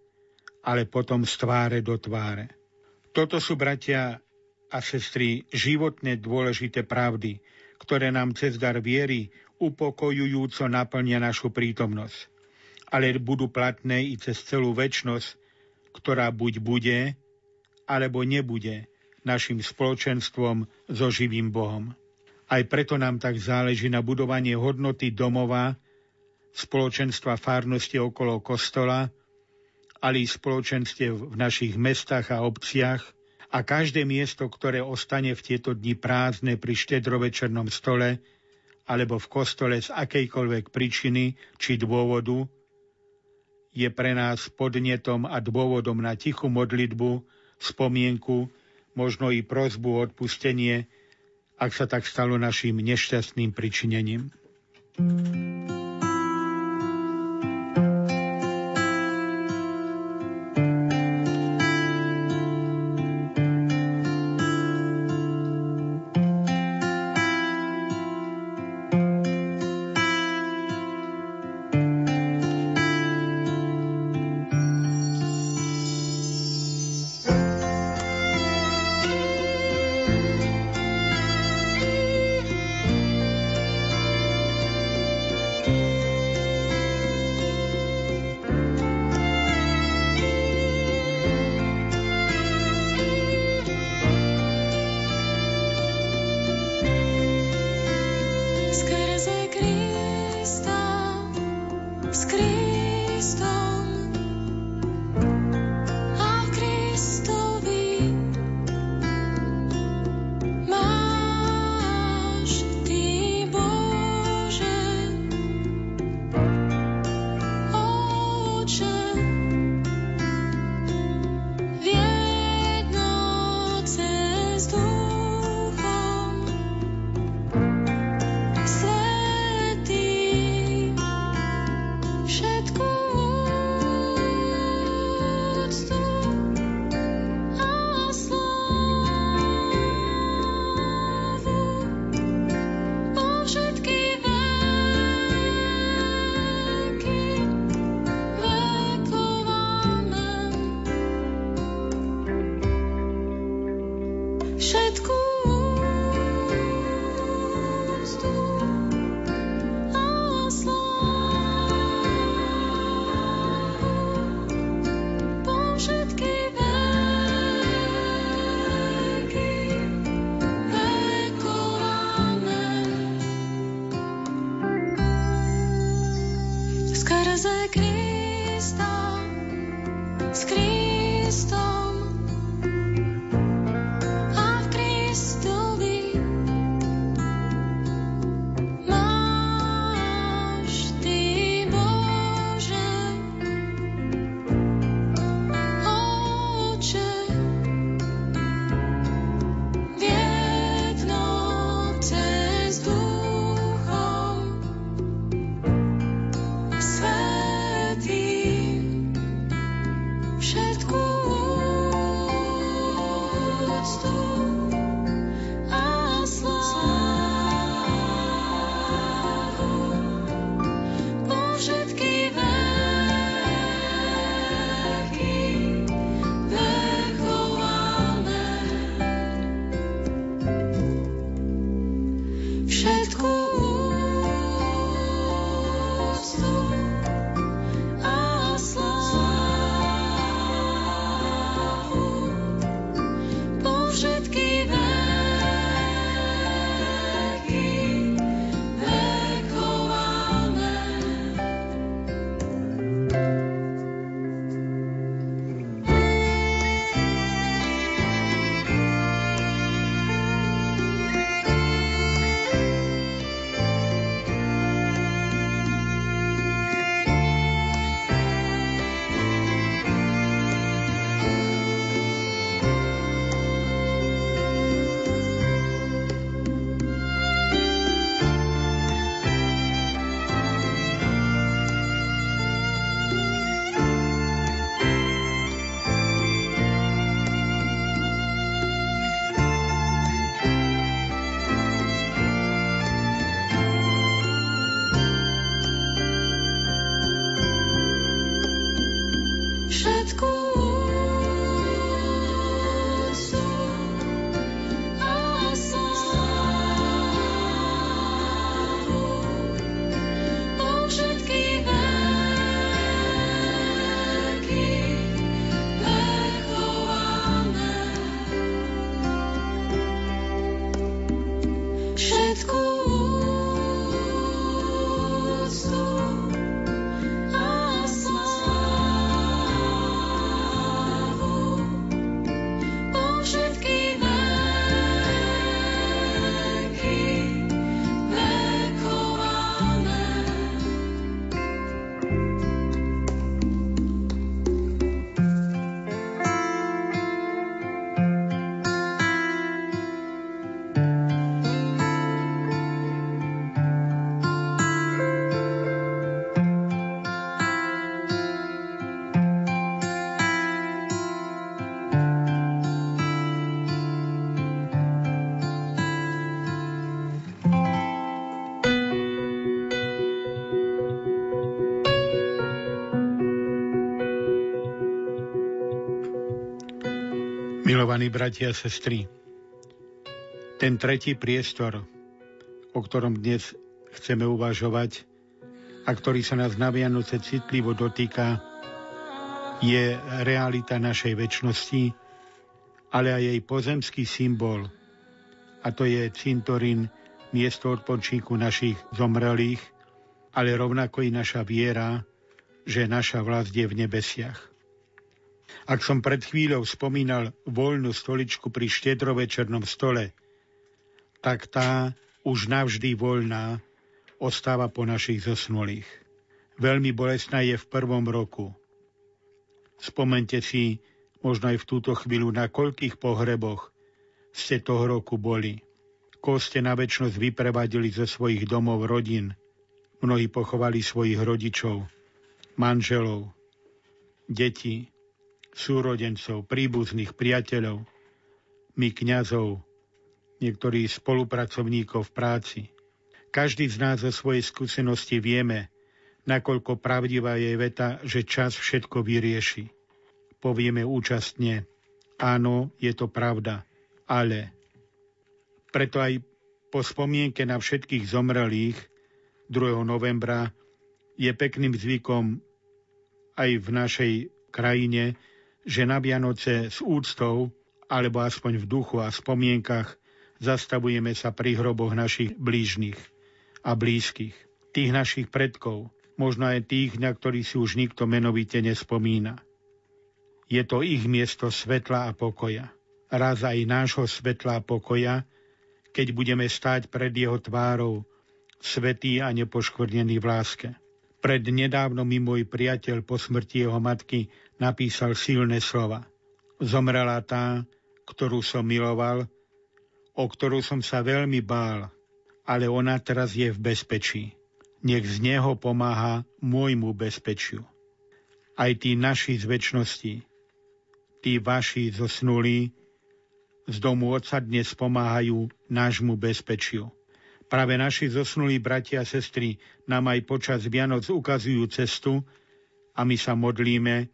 ale potom z tváre do tváre. Toto sú, bratia a sestry, životne dôležité pravdy, ktoré nám cez dar viery upokojujúco naplnia našu prítomnosť, ale budú platné i cez celú väčnosť, ktorá buď bude, alebo nebude našim spoločenstvom so živým Bohom. Aj preto nám tak záleží na budovanie hodnoty domova, spoločenstva fárnosti okolo kostola, ale i spoločenstve v našich mestách a obciach a každé miesto, ktoré ostane v tieto dni prázdne pri štedrovečernom stole alebo v kostole z akejkoľvek príčiny či dôvodu, je pre nás podnetom a dôvodom na tichú modlitbu, spomienku, možno i prozbu o odpustenie, ak sa tak stalo našim nešťastným pričinením. thank you Скрізь všetku Milovaní bratia a sestry, ten tretí priestor, o ktorom dnes chceme uvažovať a ktorý sa nás na Vianoce citlivo dotýka, je realita našej väčšnosti, ale aj jej pozemský symbol, a to je cintorín, miesto odpočinku našich zomrelých, ale rovnako i naša viera, že naša vlast je v nebesiach. Ak som pred chvíľou spomínal voľnú stoličku pri štedrovečernom stole, tak tá už navždy voľná ostáva po našich zosnulých. Veľmi bolestná je v prvom roku. Spomente si možno aj v túto chvíľu, na koľkých pohreboch ste toho roku boli. Koho ste na väčšnosť vyprevadili zo svojich domov, rodín. Mnohí pochovali svojich rodičov, manželov, deti, súrodencov, príbuzných, priateľov, my kňazov, niektorí spolupracovníkov v práci. Každý z nás zo svojej skúsenosti vieme, nakoľko pravdivá je veta, že čas všetko vyrieši. Povieme účastne, áno, je to pravda, ale preto aj po spomienke na všetkých zomrelých 2. novembra je pekným zvykom aj v našej krajine že na Vianoce s úctou, alebo aspoň v duchu a spomienkach, zastavujeme sa pri hroboch našich blížnych a blízkych, tých našich predkov, možno aj tých, na ktorých si už nikto menovite nespomína. Je to ich miesto svetla a pokoja. Raz aj nášho svetla a pokoja, keď budeme stáť pred jeho tvárou, svetý a nepoškvrnený v láske. Pred nedávno mi môj priateľ po smrti jeho matky napísal silné slova. Zomrela tá, ktorú som miloval, o ktorú som sa veľmi bál, ale ona teraz je v bezpečí. Nech z neho pomáha môjmu bezpečiu. Aj tí naši z väčšnosti, tí vaši zosnulí, z domu Otca dnes pomáhajú nášmu bezpečiu. Práve naši zosnulí bratia a sestry nám aj počas Vianoc ukazujú cestu a my sa modlíme,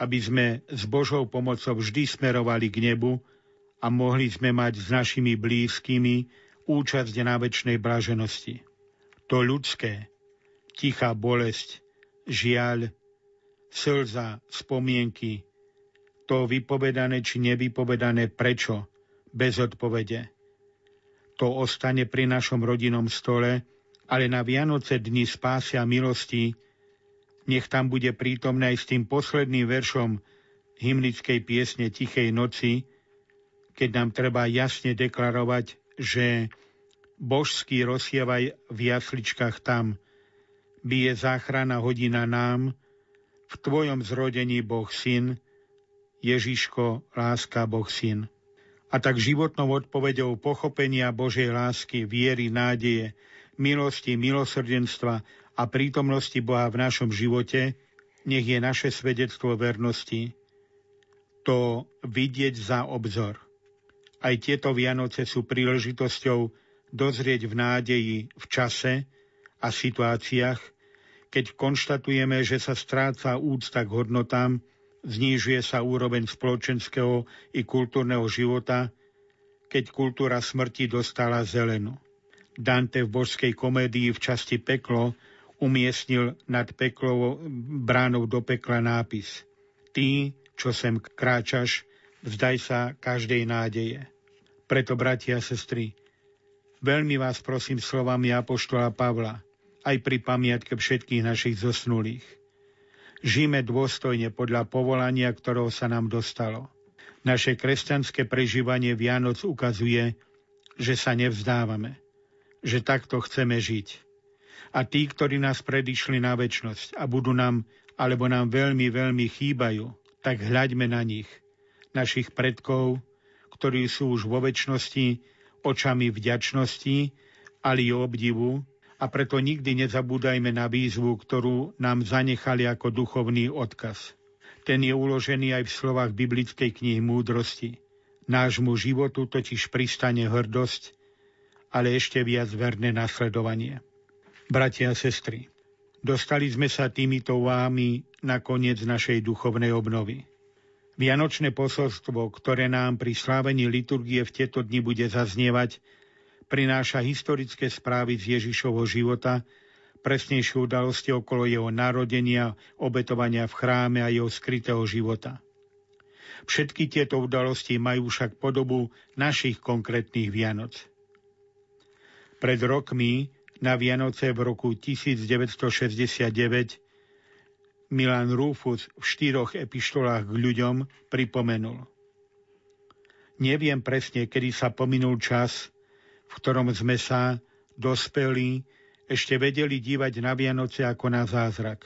aby sme s Božou pomocou vždy smerovali k nebu a mohli sme mať s našimi blízkymi účasť na väčšnej bláženosti. To ľudské, tichá bolesť, žiaľ, slza, spomienky, to vypovedané či nevypovedané prečo, bez odpovede – to ostane pri našom rodinnom stole, ale na Vianoce dni spásy a milosti nech tam bude prítomné aj s tým posledným veršom hymnickej piesne Tichej noci, keď nám treba jasne deklarovať, že božský rozsievaj v jasličkách tam, bije záchrana hodina nám, v Tvojom zrodení Boh Syn, Ježiško, láska Boh Syn. A tak životnou odpovedou pochopenia Božej lásky, viery, nádeje, milosti, milosrdenstva a prítomnosti Boha v našom živote, nech je naše svedectvo vernosti to vidieť za obzor. Aj tieto Vianoce sú príležitosťou dozrieť v nádeji v čase a situáciách, keď konštatujeme, že sa stráca úcta k hodnotám, znižuje sa úroveň spoločenského i kultúrneho života, keď kultúra smrti dostala zelenú. Dante v božskej komédii v časti Peklo umiestnil nad peklovou bránou do pekla nápis Ty, čo sem kráčaš, vzdaj sa každej nádeje. Preto, bratia a sestry, Veľmi vás prosím slovami Apoštola Pavla, aj pri pamiatke všetkých našich zosnulých. Žijeme dôstojne podľa povolania, ktorého sa nám dostalo. Naše kresťanské prežívanie Vianoc ukazuje, že sa nevzdávame, že takto chceme žiť. A tí, ktorí nás predišli na väčnosť a budú nám, alebo nám veľmi, veľmi chýbajú, tak hľaďme na nich, našich predkov, ktorí sú už vo väčšnosti očami vďačnosti, ale i obdivu, a preto nikdy nezabúdajme na výzvu, ktorú nám zanechali ako duchovný odkaz. Ten je uložený aj v slovách biblickej knihy Múdrosti. Nášmu životu totiž pristane hrdosť, ale ešte viac verné nasledovanie. Bratia a sestry, dostali sme sa týmito vámi na koniec našej duchovnej obnovy. Vianočné posolstvo, ktoré nám pri slávení liturgie v tieto dni bude zaznievať, prináša historické správy z Ježišovho života, presnejšie udalosti okolo jeho narodenia, obetovania v chráme a jeho skrytého života. Všetky tieto udalosti majú však podobu našich konkrétnych Vianoc. Pred rokmi na Vianoce v roku 1969 Milan Rufus v štyroch epištolách k ľuďom pripomenul. Neviem presne, kedy sa pominul čas, v ktorom sme sa, dospelí, ešte vedeli dívať na Vianoce ako na zázrak.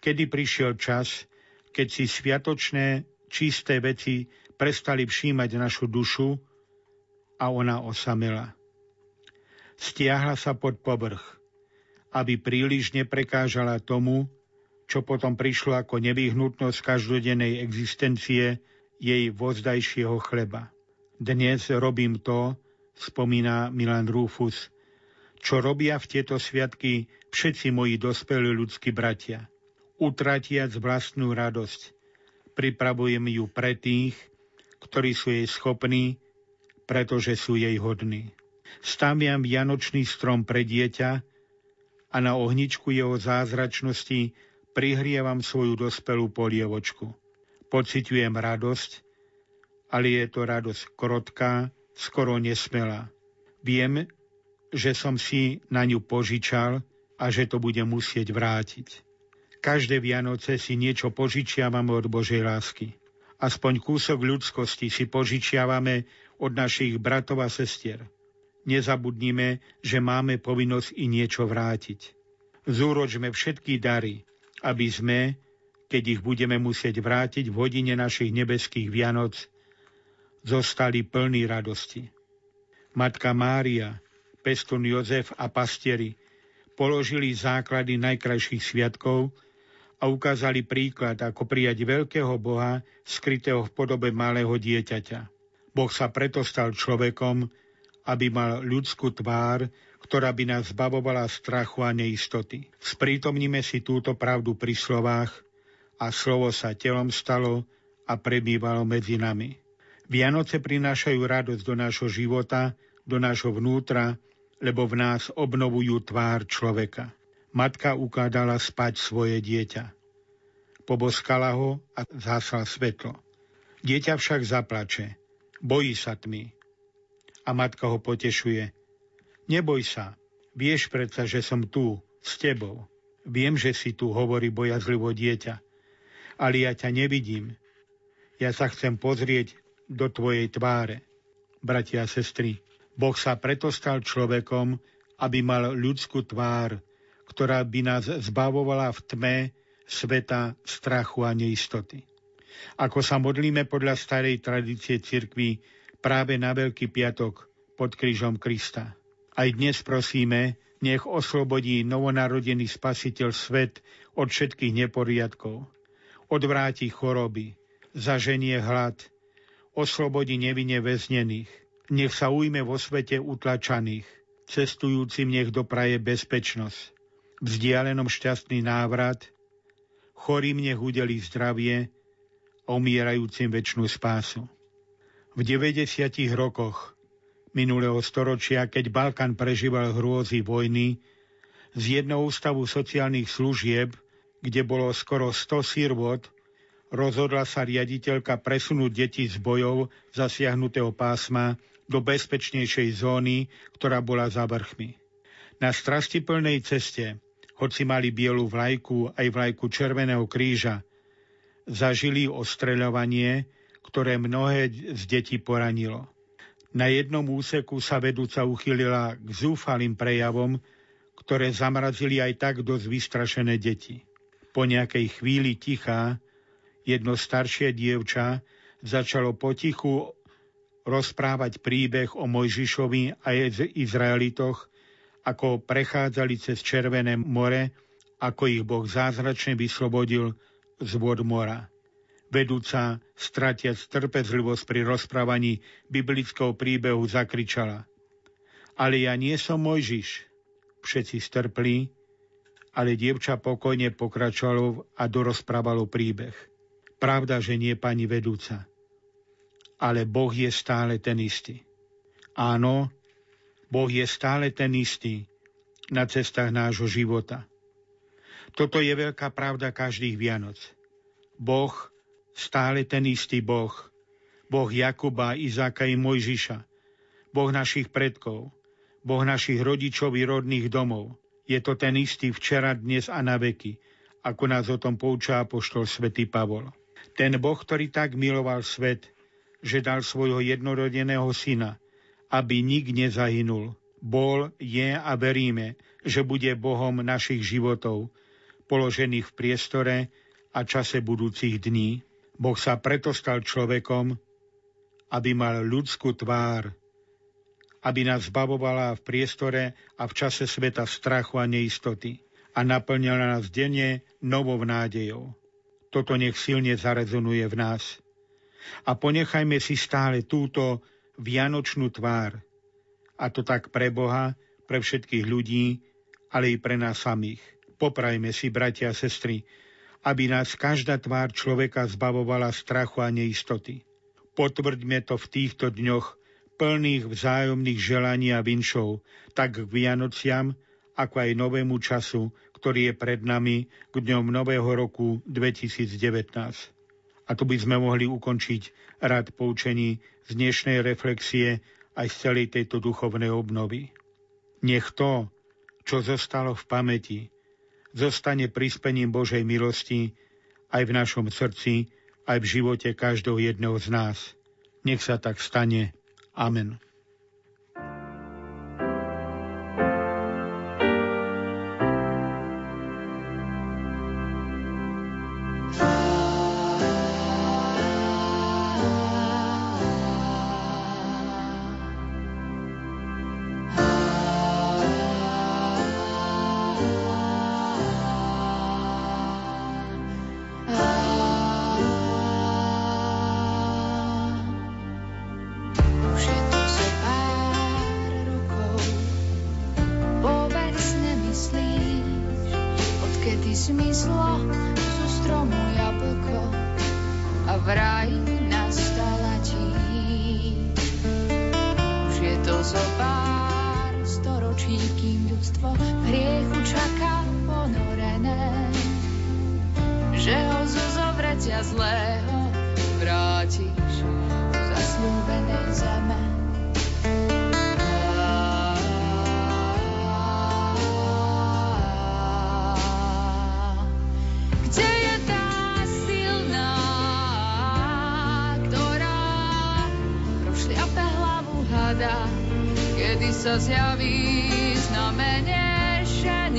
Kedy prišiel čas, keď si sviatočné, čisté veci prestali všímať našu dušu a ona osamela. Stiahla sa pod povrch, aby príliš neprekážala tomu, čo potom prišlo ako nevyhnutnosť každodennej existencie jej vozdajšieho chleba. Dnes robím to, spomína Milan Rufus, čo robia v tieto sviatky všetci moji dospelí ľudskí bratia. Utratiac vlastnú radosť, pripravujem ju pre tých, ktorí sú jej schopní, pretože sú jej hodní. Staviam vianočný strom pre dieťa a na ohničku jeho zázračnosti prihrievam svoju dospelú polievočku. Pociťujem radosť, ale je to radosť krotká, skoro nesmelá. Viem, že som si na ňu požičal a že to bude musieť vrátiť. Každé Vianoce si niečo požičiavame od Božej lásky. Aspoň kúsok ľudskosti si požičiavame od našich bratov a sestier. Nezabudnime, že máme povinnosť i niečo vrátiť. Zúročme všetky dary, aby sme, keď ich budeme musieť vrátiť v hodine našich nebeských Vianoc, zostali plní radosti. Matka Mária, pestun Jozef a pastieri položili základy najkrajších sviatkov a ukázali príklad, ako prijať veľkého Boha, skrytého v podobe malého dieťaťa. Boh sa preto stal človekom, aby mal ľudskú tvár, ktorá by nás zbavovala strachu a neistoty. Sprítomnime si túto pravdu pri slovách a slovo sa telom stalo a prebývalo medzi nami. Vianoce prinášajú radosť do nášho života, do nášho vnútra, lebo v nás obnovujú tvár človeka. Matka ukádala spať svoje dieťa. Poboskala ho a zhasla svetlo. Dieťa však zaplače. Bojí sa tmy. A matka ho potešuje. Neboj sa, vieš predsa, že som tu, s tebou. Viem, že si tu, hovorí bojazlivo dieťa. Ale ja ťa nevidím. Ja sa chcem pozrieť do tvojej tváre. Bratia a sestry, Boh sa preto stal človekom, aby mal ľudskú tvár, ktorá by nás zbavovala v tme sveta, strachu a neistoty. Ako sa modlíme podľa starej tradície cirkvy práve na Veľký piatok pod krížom Krista. Aj dnes prosíme, nech oslobodí novonarodený spasiteľ svet od všetkých neporiadkov. Odvráti choroby, zaženie hlad, oslobodí nevine väznených, nech sa ujme vo svete utlačaných, cestujúcim nech dopraje bezpečnosť, vzdialenom šťastný návrat, chorým nech udeli zdravie a umierajúcim väčšnú spásu. V 90 rokoch minulého storočia, keď Balkán prežíval hrôzy vojny, z jedného ústavu sociálnych služieb, kde bolo skoro 100 sirvot, rozhodla sa riaditeľka presunúť deti z bojov zasiahnutého pásma do bezpečnejšej zóny, ktorá bola za vrchmi. Na strastiplnej ceste, hoci mali bielu vlajku aj vlajku Červeného kríža, zažili ostreľovanie, ktoré mnohé z detí poranilo. Na jednom úseku sa vedúca uchylila k zúfalým prejavom, ktoré zamrazili aj tak dosť vystrašené deti. Po nejakej chvíli ticha jedno staršie dievča začalo potichu rozprávať príbeh o Mojžišovi a Izraelitoch, ako prechádzali cez Červené more, ako ich Boh zázračne vyslobodil z vod mora vedúca, stratiac trpezlivosť pri rozprávaní biblického príbehu, zakričala. Ale ja nie som Mojžiš. Všetci strpli, ale dievča pokojne pokračovalo a dorozprávalo príbeh. Pravda, že nie pani vedúca. Ale Boh je stále ten istý. Áno, Boh je stále ten istý na cestách nášho života. Toto je veľká pravda každých Vianoc. Boh stále ten istý Boh. Boh Jakuba, Izáka i Mojžiša. Boh našich predkov. Boh našich rodičov i rodných domov. Je to ten istý včera, dnes a na veky, ako nás o tom poučá apoštol svätý Pavol. Ten Boh, ktorý tak miloval svet, že dal svojho jednorodeného syna, aby nik nezahynul. Bol, je a veríme, že bude Bohom našich životov, položených v priestore a čase budúcich dní. Boh sa preto stal človekom, aby mal ľudskú tvár, aby nás zbavovala v priestore a v čase sveta strachu a neistoty a naplňala nás denne novou nádejou. Toto nech silne zarezonuje v nás. A ponechajme si stále túto vianočnú tvár. A to tak pre Boha, pre všetkých ľudí, ale i pre nás samých. Poprajme si, bratia a sestry, aby nás každá tvár človeka zbavovala strachu a neistoty. Potvrďme to v týchto dňoch plných vzájomných želaní a vinšov, tak k Vianociam, ako aj novému času, ktorý je pred nami k dňom nového roku 2019. A tu by sme mohli ukončiť rad poučení z dnešnej reflexie aj z celej tejto duchovnej obnovy. Nech to, čo zostalo v pamäti, zostane prispením Božej milosti aj v našom srdci, aj v živote každého jedného z nás. Nech sa tak stane. Amen.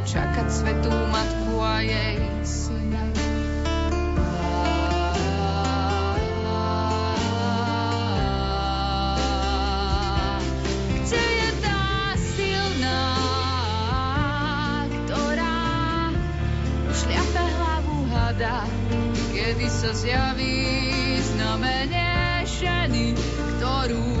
dúfať, čakať spásu, duša slabá, unavená. Kde je tá silná, ktorá šľape hlavu hada, kedy sa zjaví znamenie ženy, ktorú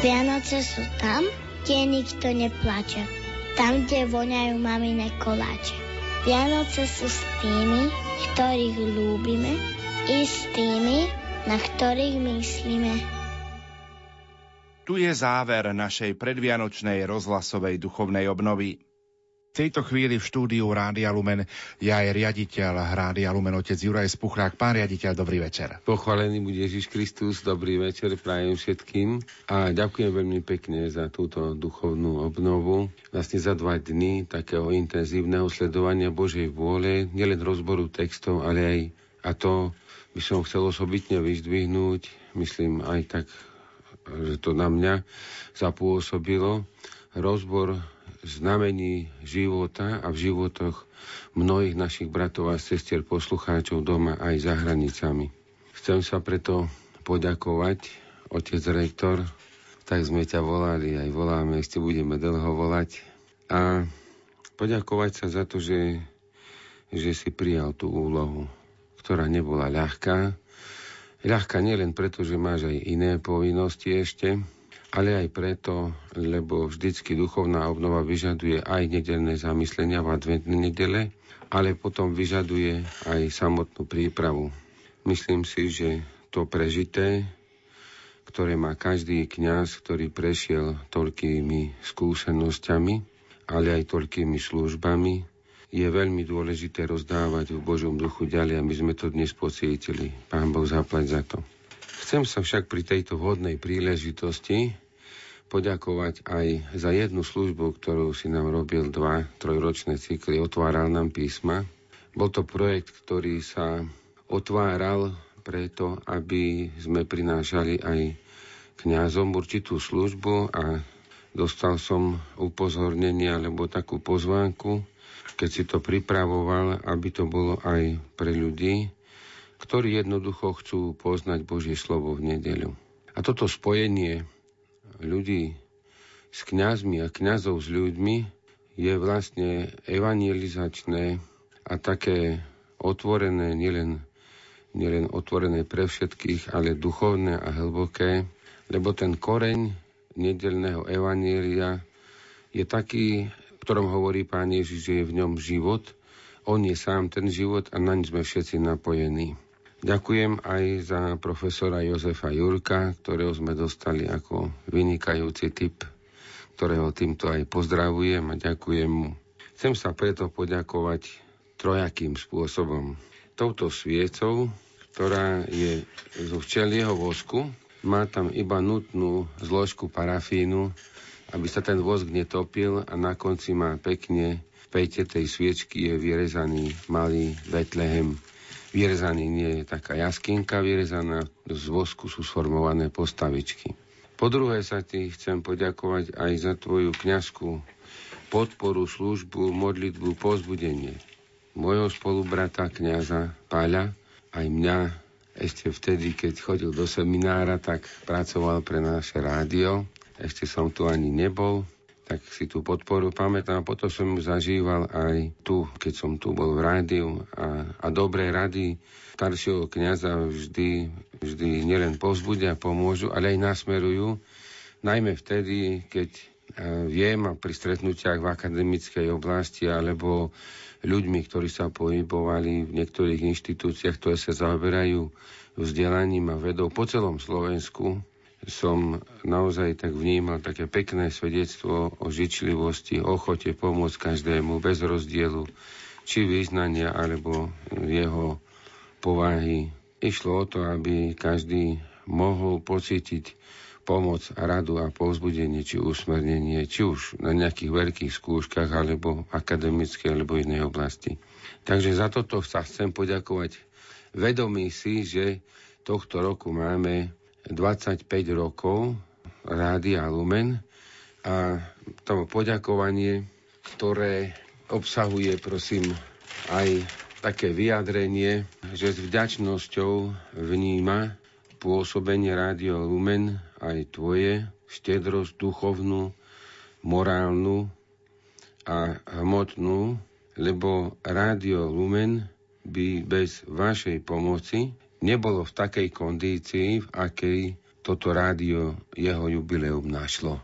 Vianoce sú tam, kde nikto neplače. Tam, kde voňajú mamine koláče. Vianoce sú s tými, ktorých ľúbime, i s tými, na ktorých myslíme. Tu je záver našej predvianočnej rozhlasovej duchovnej obnovy. V tejto chvíli v štúdiu Rádia Lumen je aj riaditeľ Rádia Lumen, otec Juraj Spuchrák. Pán riaditeľ, dobrý večer. Pochválený bude Ježiš Kristus, dobrý večer prajem všetkým a ďakujem veľmi pekne za túto duchovnú obnovu. Vlastne za dva dny takého intenzívneho sledovania Božej vôle, nielen rozboru textov, ale aj a to by som chcel osobitne vyzdvihnúť, myslím aj tak, že to na mňa zapôsobilo, rozbor znamení života a v životoch mnohých našich bratov a sestier poslucháčov doma aj za hranicami. Chcem sa preto poďakovať, otec rektor, tak sme ťa volali, aj voláme, ešte budeme dlho volať. A poďakovať sa za to, že, že si prijal tú úlohu, ktorá nebola ľahká. Ľahká nielen preto, že máš aj iné povinnosti ešte, ale aj preto, lebo vždycky duchovná obnova vyžaduje aj nedelné zamyslenia v adventnej nedele, ale potom vyžaduje aj samotnú prípravu. Myslím si, že to prežité, ktoré má každý kňaz, ktorý prešiel toľkými skúsenosťami, ale aj toľkými službami, je veľmi dôležité rozdávať v Božom duchu ďalej a my sme to dnes pocítili. Pán Boh zaplať za to. Chcem sa však pri tejto vhodnej príležitosti poďakovať aj za jednu službu, ktorú si nám robil dva trojročné cykly, otváral nám písma. Bol to projekt, ktorý sa otváral preto, aby sme prinášali aj kňazom určitú službu a dostal som upozornenie alebo takú pozvánku, keď si to pripravoval, aby to bolo aj pre ľudí, ktorí jednoducho chcú poznať Božie slovo v nedeľu. A toto spojenie ľudí s kňazmi a kňazov s ľuďmi je vlastne evangelizačné a také otvorené, nielen, nielen otvorené pre všetkých, ale duchovné a hlboké, lebo ten koreň nedelného evanielia je taký, v ktorom hovorí Pán Ježiš, že je v ňom život. On je sám ten život a naň sme všetci napojení. Ďakujem aj za profesora Jozefa Jurka, ktorého sme dostali ako vynikajúci typ, ktorého týmto aj pozdravujem a ďakujem mu. Chcem sa preto poďakovať trojakým spôsobom. Touto sviecou, ktorá je zo včelieho vosku, má tam iba nutnú zložku parafínu, aby sa ten vosk netopil a na konci má pekne v pejte tej sviečky je vyrezaný malý Betlehem vyrezaný nie je taká jaskinka vyrezaná, z vosku sú sformované postavičky. Po druhé sa ti chcem poďakovať aj za tvoju kňazskú podporu, službu, modlitbu, pozbudenie. Mojho spolubrata kňaza Páľa, aj mňa ešte vtedy, keď chodil do seminára, tak pracoval pre naše rádio. Ešte som tu ani nebol, tak si tú podporu pamätám. Potom som ju zažíval aj tu, keď som tu bol v rádiu a, a dobré rady staršieho kniaza vždy, vždy nielen pozbudia, pomôžu, ale aj nasmerujú. Najmä vtedy, keď viem a pri stretnutiach v akademickej oblasti alebo ľuďmi, ktorí sa pohybovali v niektorých inštitúciách, ktoré sa zaoberajú vzdelaním a vedou po celom Slovensku, som naozaj tak vnímal také pekné svedectvo o žičlivosti, ochote pomôcť každému bez rozdielu, či význania alebo jeho povahy. Išlo o to, aby každý mohol pocítiť pomoc, radu a povzbudenie, či usmernenie, či už na nejakých veľkých skúškach, alebo akademickej, alebo inej oblasti. Takže za toto sa chcem poďakovať vedomí si, že tohto roku máme 25 rokov Rádia Lumen a to poďakovanie, ktoré obsahuje, prosím, aj také vyjadrenie, že s vďačnosťou vníma pôsobenie Rádio Lumen aj tvoje, štedrosť duchovnú, morálnu a hmotnú, lebo Rádio Lumen by bez vašej pomoci nebolo v takej kondícii, v akej toto rádio jeho jubileum našlo.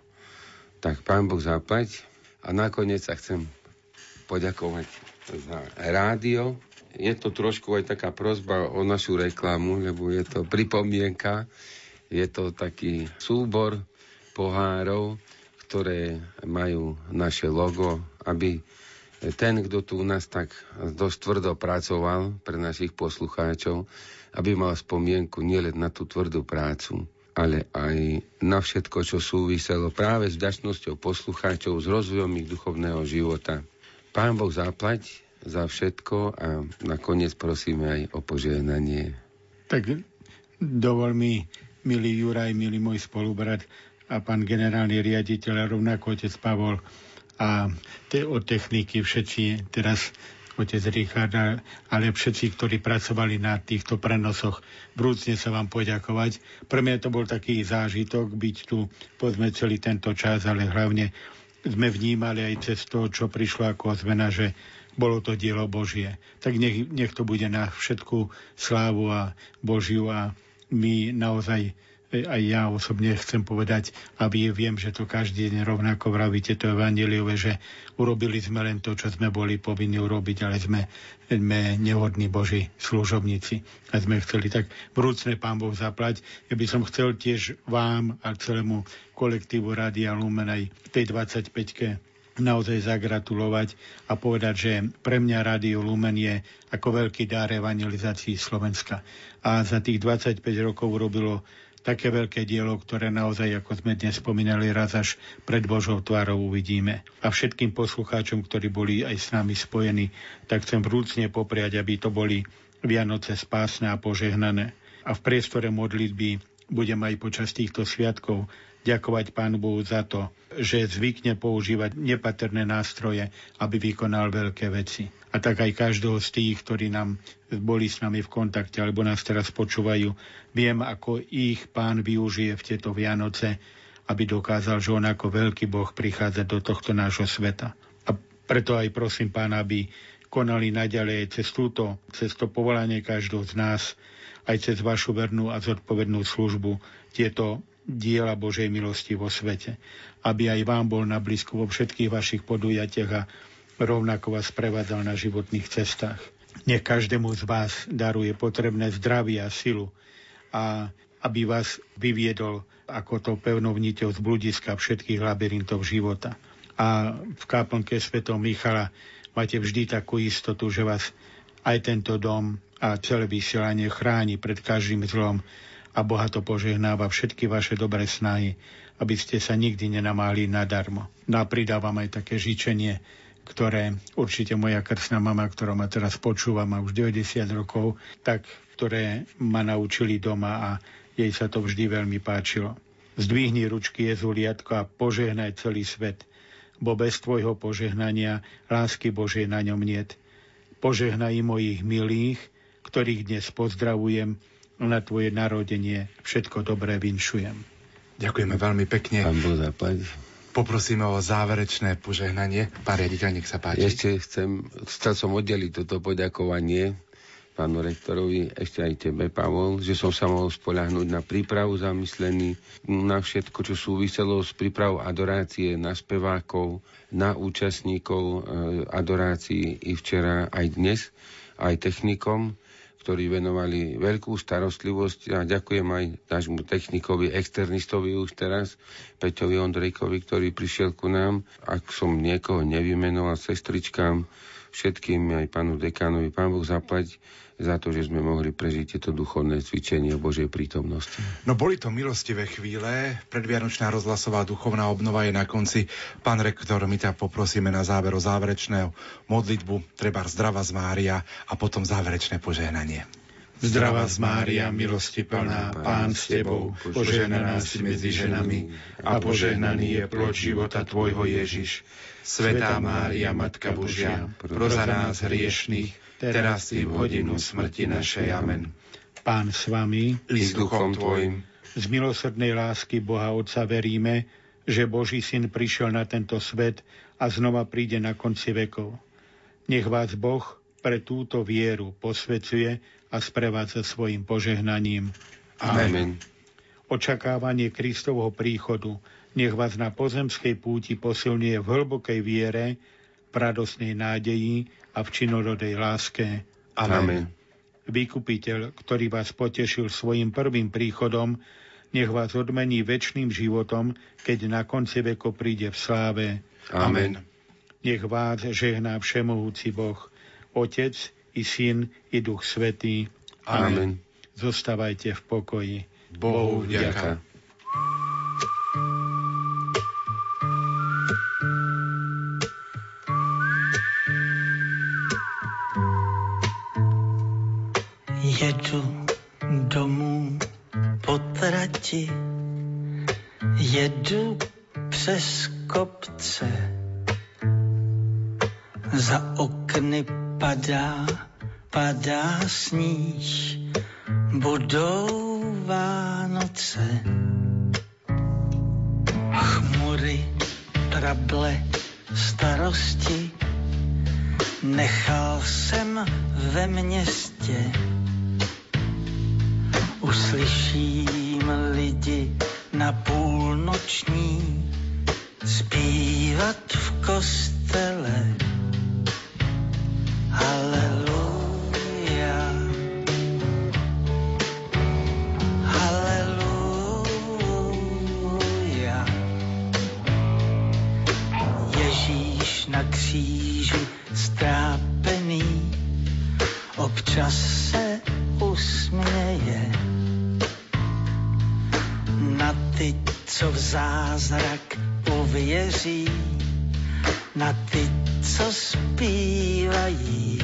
Tak pán Boh zaplať a nakoniec sa chcem poďakovať za rádio. Je to trošku aj taká prozba o našu reklamu, lebo je to pripomienka, je to taký súbor pohárov, ktoré majú naše logo, aby ten, kto tu u nás tak dosť tvrdo pracoval pre našich poslucháčov, aby mal spomienku nielen na tú tvrdú prácu, ale aj na všetko, čo súviselo práve s vďačnosťou poslucháčov, s rozvojom ich duchovného života. Pán Boh zaplať za všetko a nakoniec prosíme aj o požehnanie. Tak dovol mi, milý Juraj, milý môj spolubrat a pán generálny riaditeľ rovnako otec Pavol a te, od techniky všetci teraz otec Richard, ale všetci, ktorí pracovali na týchto prenosoch. Vrúcne sa vám poďakovať. Pre mňa to bol taký zážitok byť tu, povedzme, celý tento čas, ale hlavne sme vnímali aj cez to, čo prišlo ako zmena, že bolo to dielo Božie. Tak nech, nech to bude na všetku slávu a Božiu a my naozaj aj ja osobne chcem povedať, aby viem, že to každý deň rovnako vravíte to evangeliové, že urobili sme len to, čo sme boli povinni urobiť, ale sme, sme nehodní Boží služobníci. A sme chceli tak vrúcne Pán Boh zaplať. Ja by som chcel tiež vám a celému kolektívu Rádia Lumen aj tej 25-ke naozaj zagratulovať a povedať, že pre mňa Rádio Lumen je ako veľký dár evangelizácii Slovenska. A za tých 25 rokov urobilo také veľké dielo, ktoré naozaj, ako sme dnes spomínali, raz až pred Božou tvárou uvidíme. A všetkým poslucháčom, ktorí boli aj s nami spojení, tak chcem vrúcne popriať, aby to boli Vianoce spásne a požehnané. A v priestore modlitby budem aj počas týchto sviatkov ďakovať Pánu Bohu za to, že zvykne používať nepatrné nástroje, aby vykonal veľké veci a tak aj každého z tých, ktorí nám boli s nami v kontakte alebo nás teraz počúvajú, viem, ako ich pán využije v tieto Vianoce, aby dokázal, že on ako veľký Boh prichádza do tohto nášho sveta. A preto aj prosím pána, aby konali naďalej cez túto, cez to povolanie každého z nás, aj cez vašu vernú a zodpovednú službu, tieto diela Božej milosti vo svete. Aby aj vám bol na blízku vo všetkých vašich podujatiach a rovnako vás prevádzal na životných cestách. Nech každému z vás daruje potrebné zdravie a silu a aby vás vyviedol ako to pevnou niťou z bludiska všetkých labyrintov života. A v káplnke svetom Michala máte vždy takú istotu, že vás aj tento dom a celé vysielanie chráni pred každým zlom a Boha to požehnáva všetky vaše dobré snahy, aby ste sa nikdy nenamáli nadarmo. No a pridávam aj také žičenie, ktoré určite moja krstná mama, ktorá ma teraz počúva, má už 90 rokov, tak ktoré ma naučili doma a jej sa to vždy veľmi páčilo. Zdvihni ručky Jezuliatko a požehnaj celý svet, bo bez tvojho požehnania lásky Božej na ňom niet. Požehnaj mojich milých, ktorých dnes pozdravujem, na tvoje narodenie všetko dobré vinšujem. Ďakujeme veľmi pekne. Pán Boh zaplať. Poprosíme o záverečné požehnanie. Pán riaditeľ, nech sa páči. Ešte chcem, chcel som oddeliť toto poďakovanie pánu rektorovi, ešte aj tebe, Pavol, že som sa mohol spoľahnúť na prípravu zamyslený, na všetko, čo súviselo s prípravou adorácie, na spevákov, na účastníkov e, adorácií i včera, aj dnes, aj technikom ktorí venovali veľkú starostlivosť a ďakujem aj nášmu technikovi, externistovi už teraz, Peťovi Ondrejkovi, ktorý prišiel ku nám. Ak som niekoho nevymenoval, sestričkám, všetkým, aj pánu dekánovi, pán Boh zaplať za to, že sme mohli prežiť tieto duchovné cvičenie o Božej prítomnosti. No boli to milostivé chvíle, predvianočná rozhlasová duchovná obnova je na konci. Pán rektor, my ťa poprosíme na záver o záverečného modlitbu, treba zdrava z Mária a potom záverečné požehnanie. Zdrava z Mária, milosti plná, Pán s Tebou, požehnaná si medzi ženami a požehnaný je plod života Tvojho Ježiš. Svetá Mária, Matka Božia, proza nás hriešných, teraz i v hodinu smrti našej. Amen. Pán s vami, i s duchom tvojim. Z milosrdnej lásky Boha Otca veríme, že Boží syn prišiel na tento svet a znova príde na konci vekov. Nech vás Boh pre túto vieru posvecuje a sprevádza svojim požehnaním. Amen. Amen. Očakávanie Kristovho príchodu nech vás na pozemskej púti posilňuje v hlbokej viere, v radosnej nádeji a v činorodej láske. Amen. Amen. Vykupiteľ, ktorý vás potešil svojim prvým príchodom, nech vás odmení väčšným životom, keď na konci veko príde v sláve. Amen. Nech vás žehná všemohúci Boh, Otec i Syn i Duch Svetý. Amen. Zostávajte v pokoji. Bohu vďaka. Trati, jedu přes kopce. Za okny padá, padá sníh, budou Vánoce. Chmury, trable, starosti, nechal jsem ve městě Uslyším lidi na půlnoční zpívat v kostele. Haleluja. Haleluja. Ježíš na kříži strápený občas se co v zázrak uvěří, na ty, co zpívají.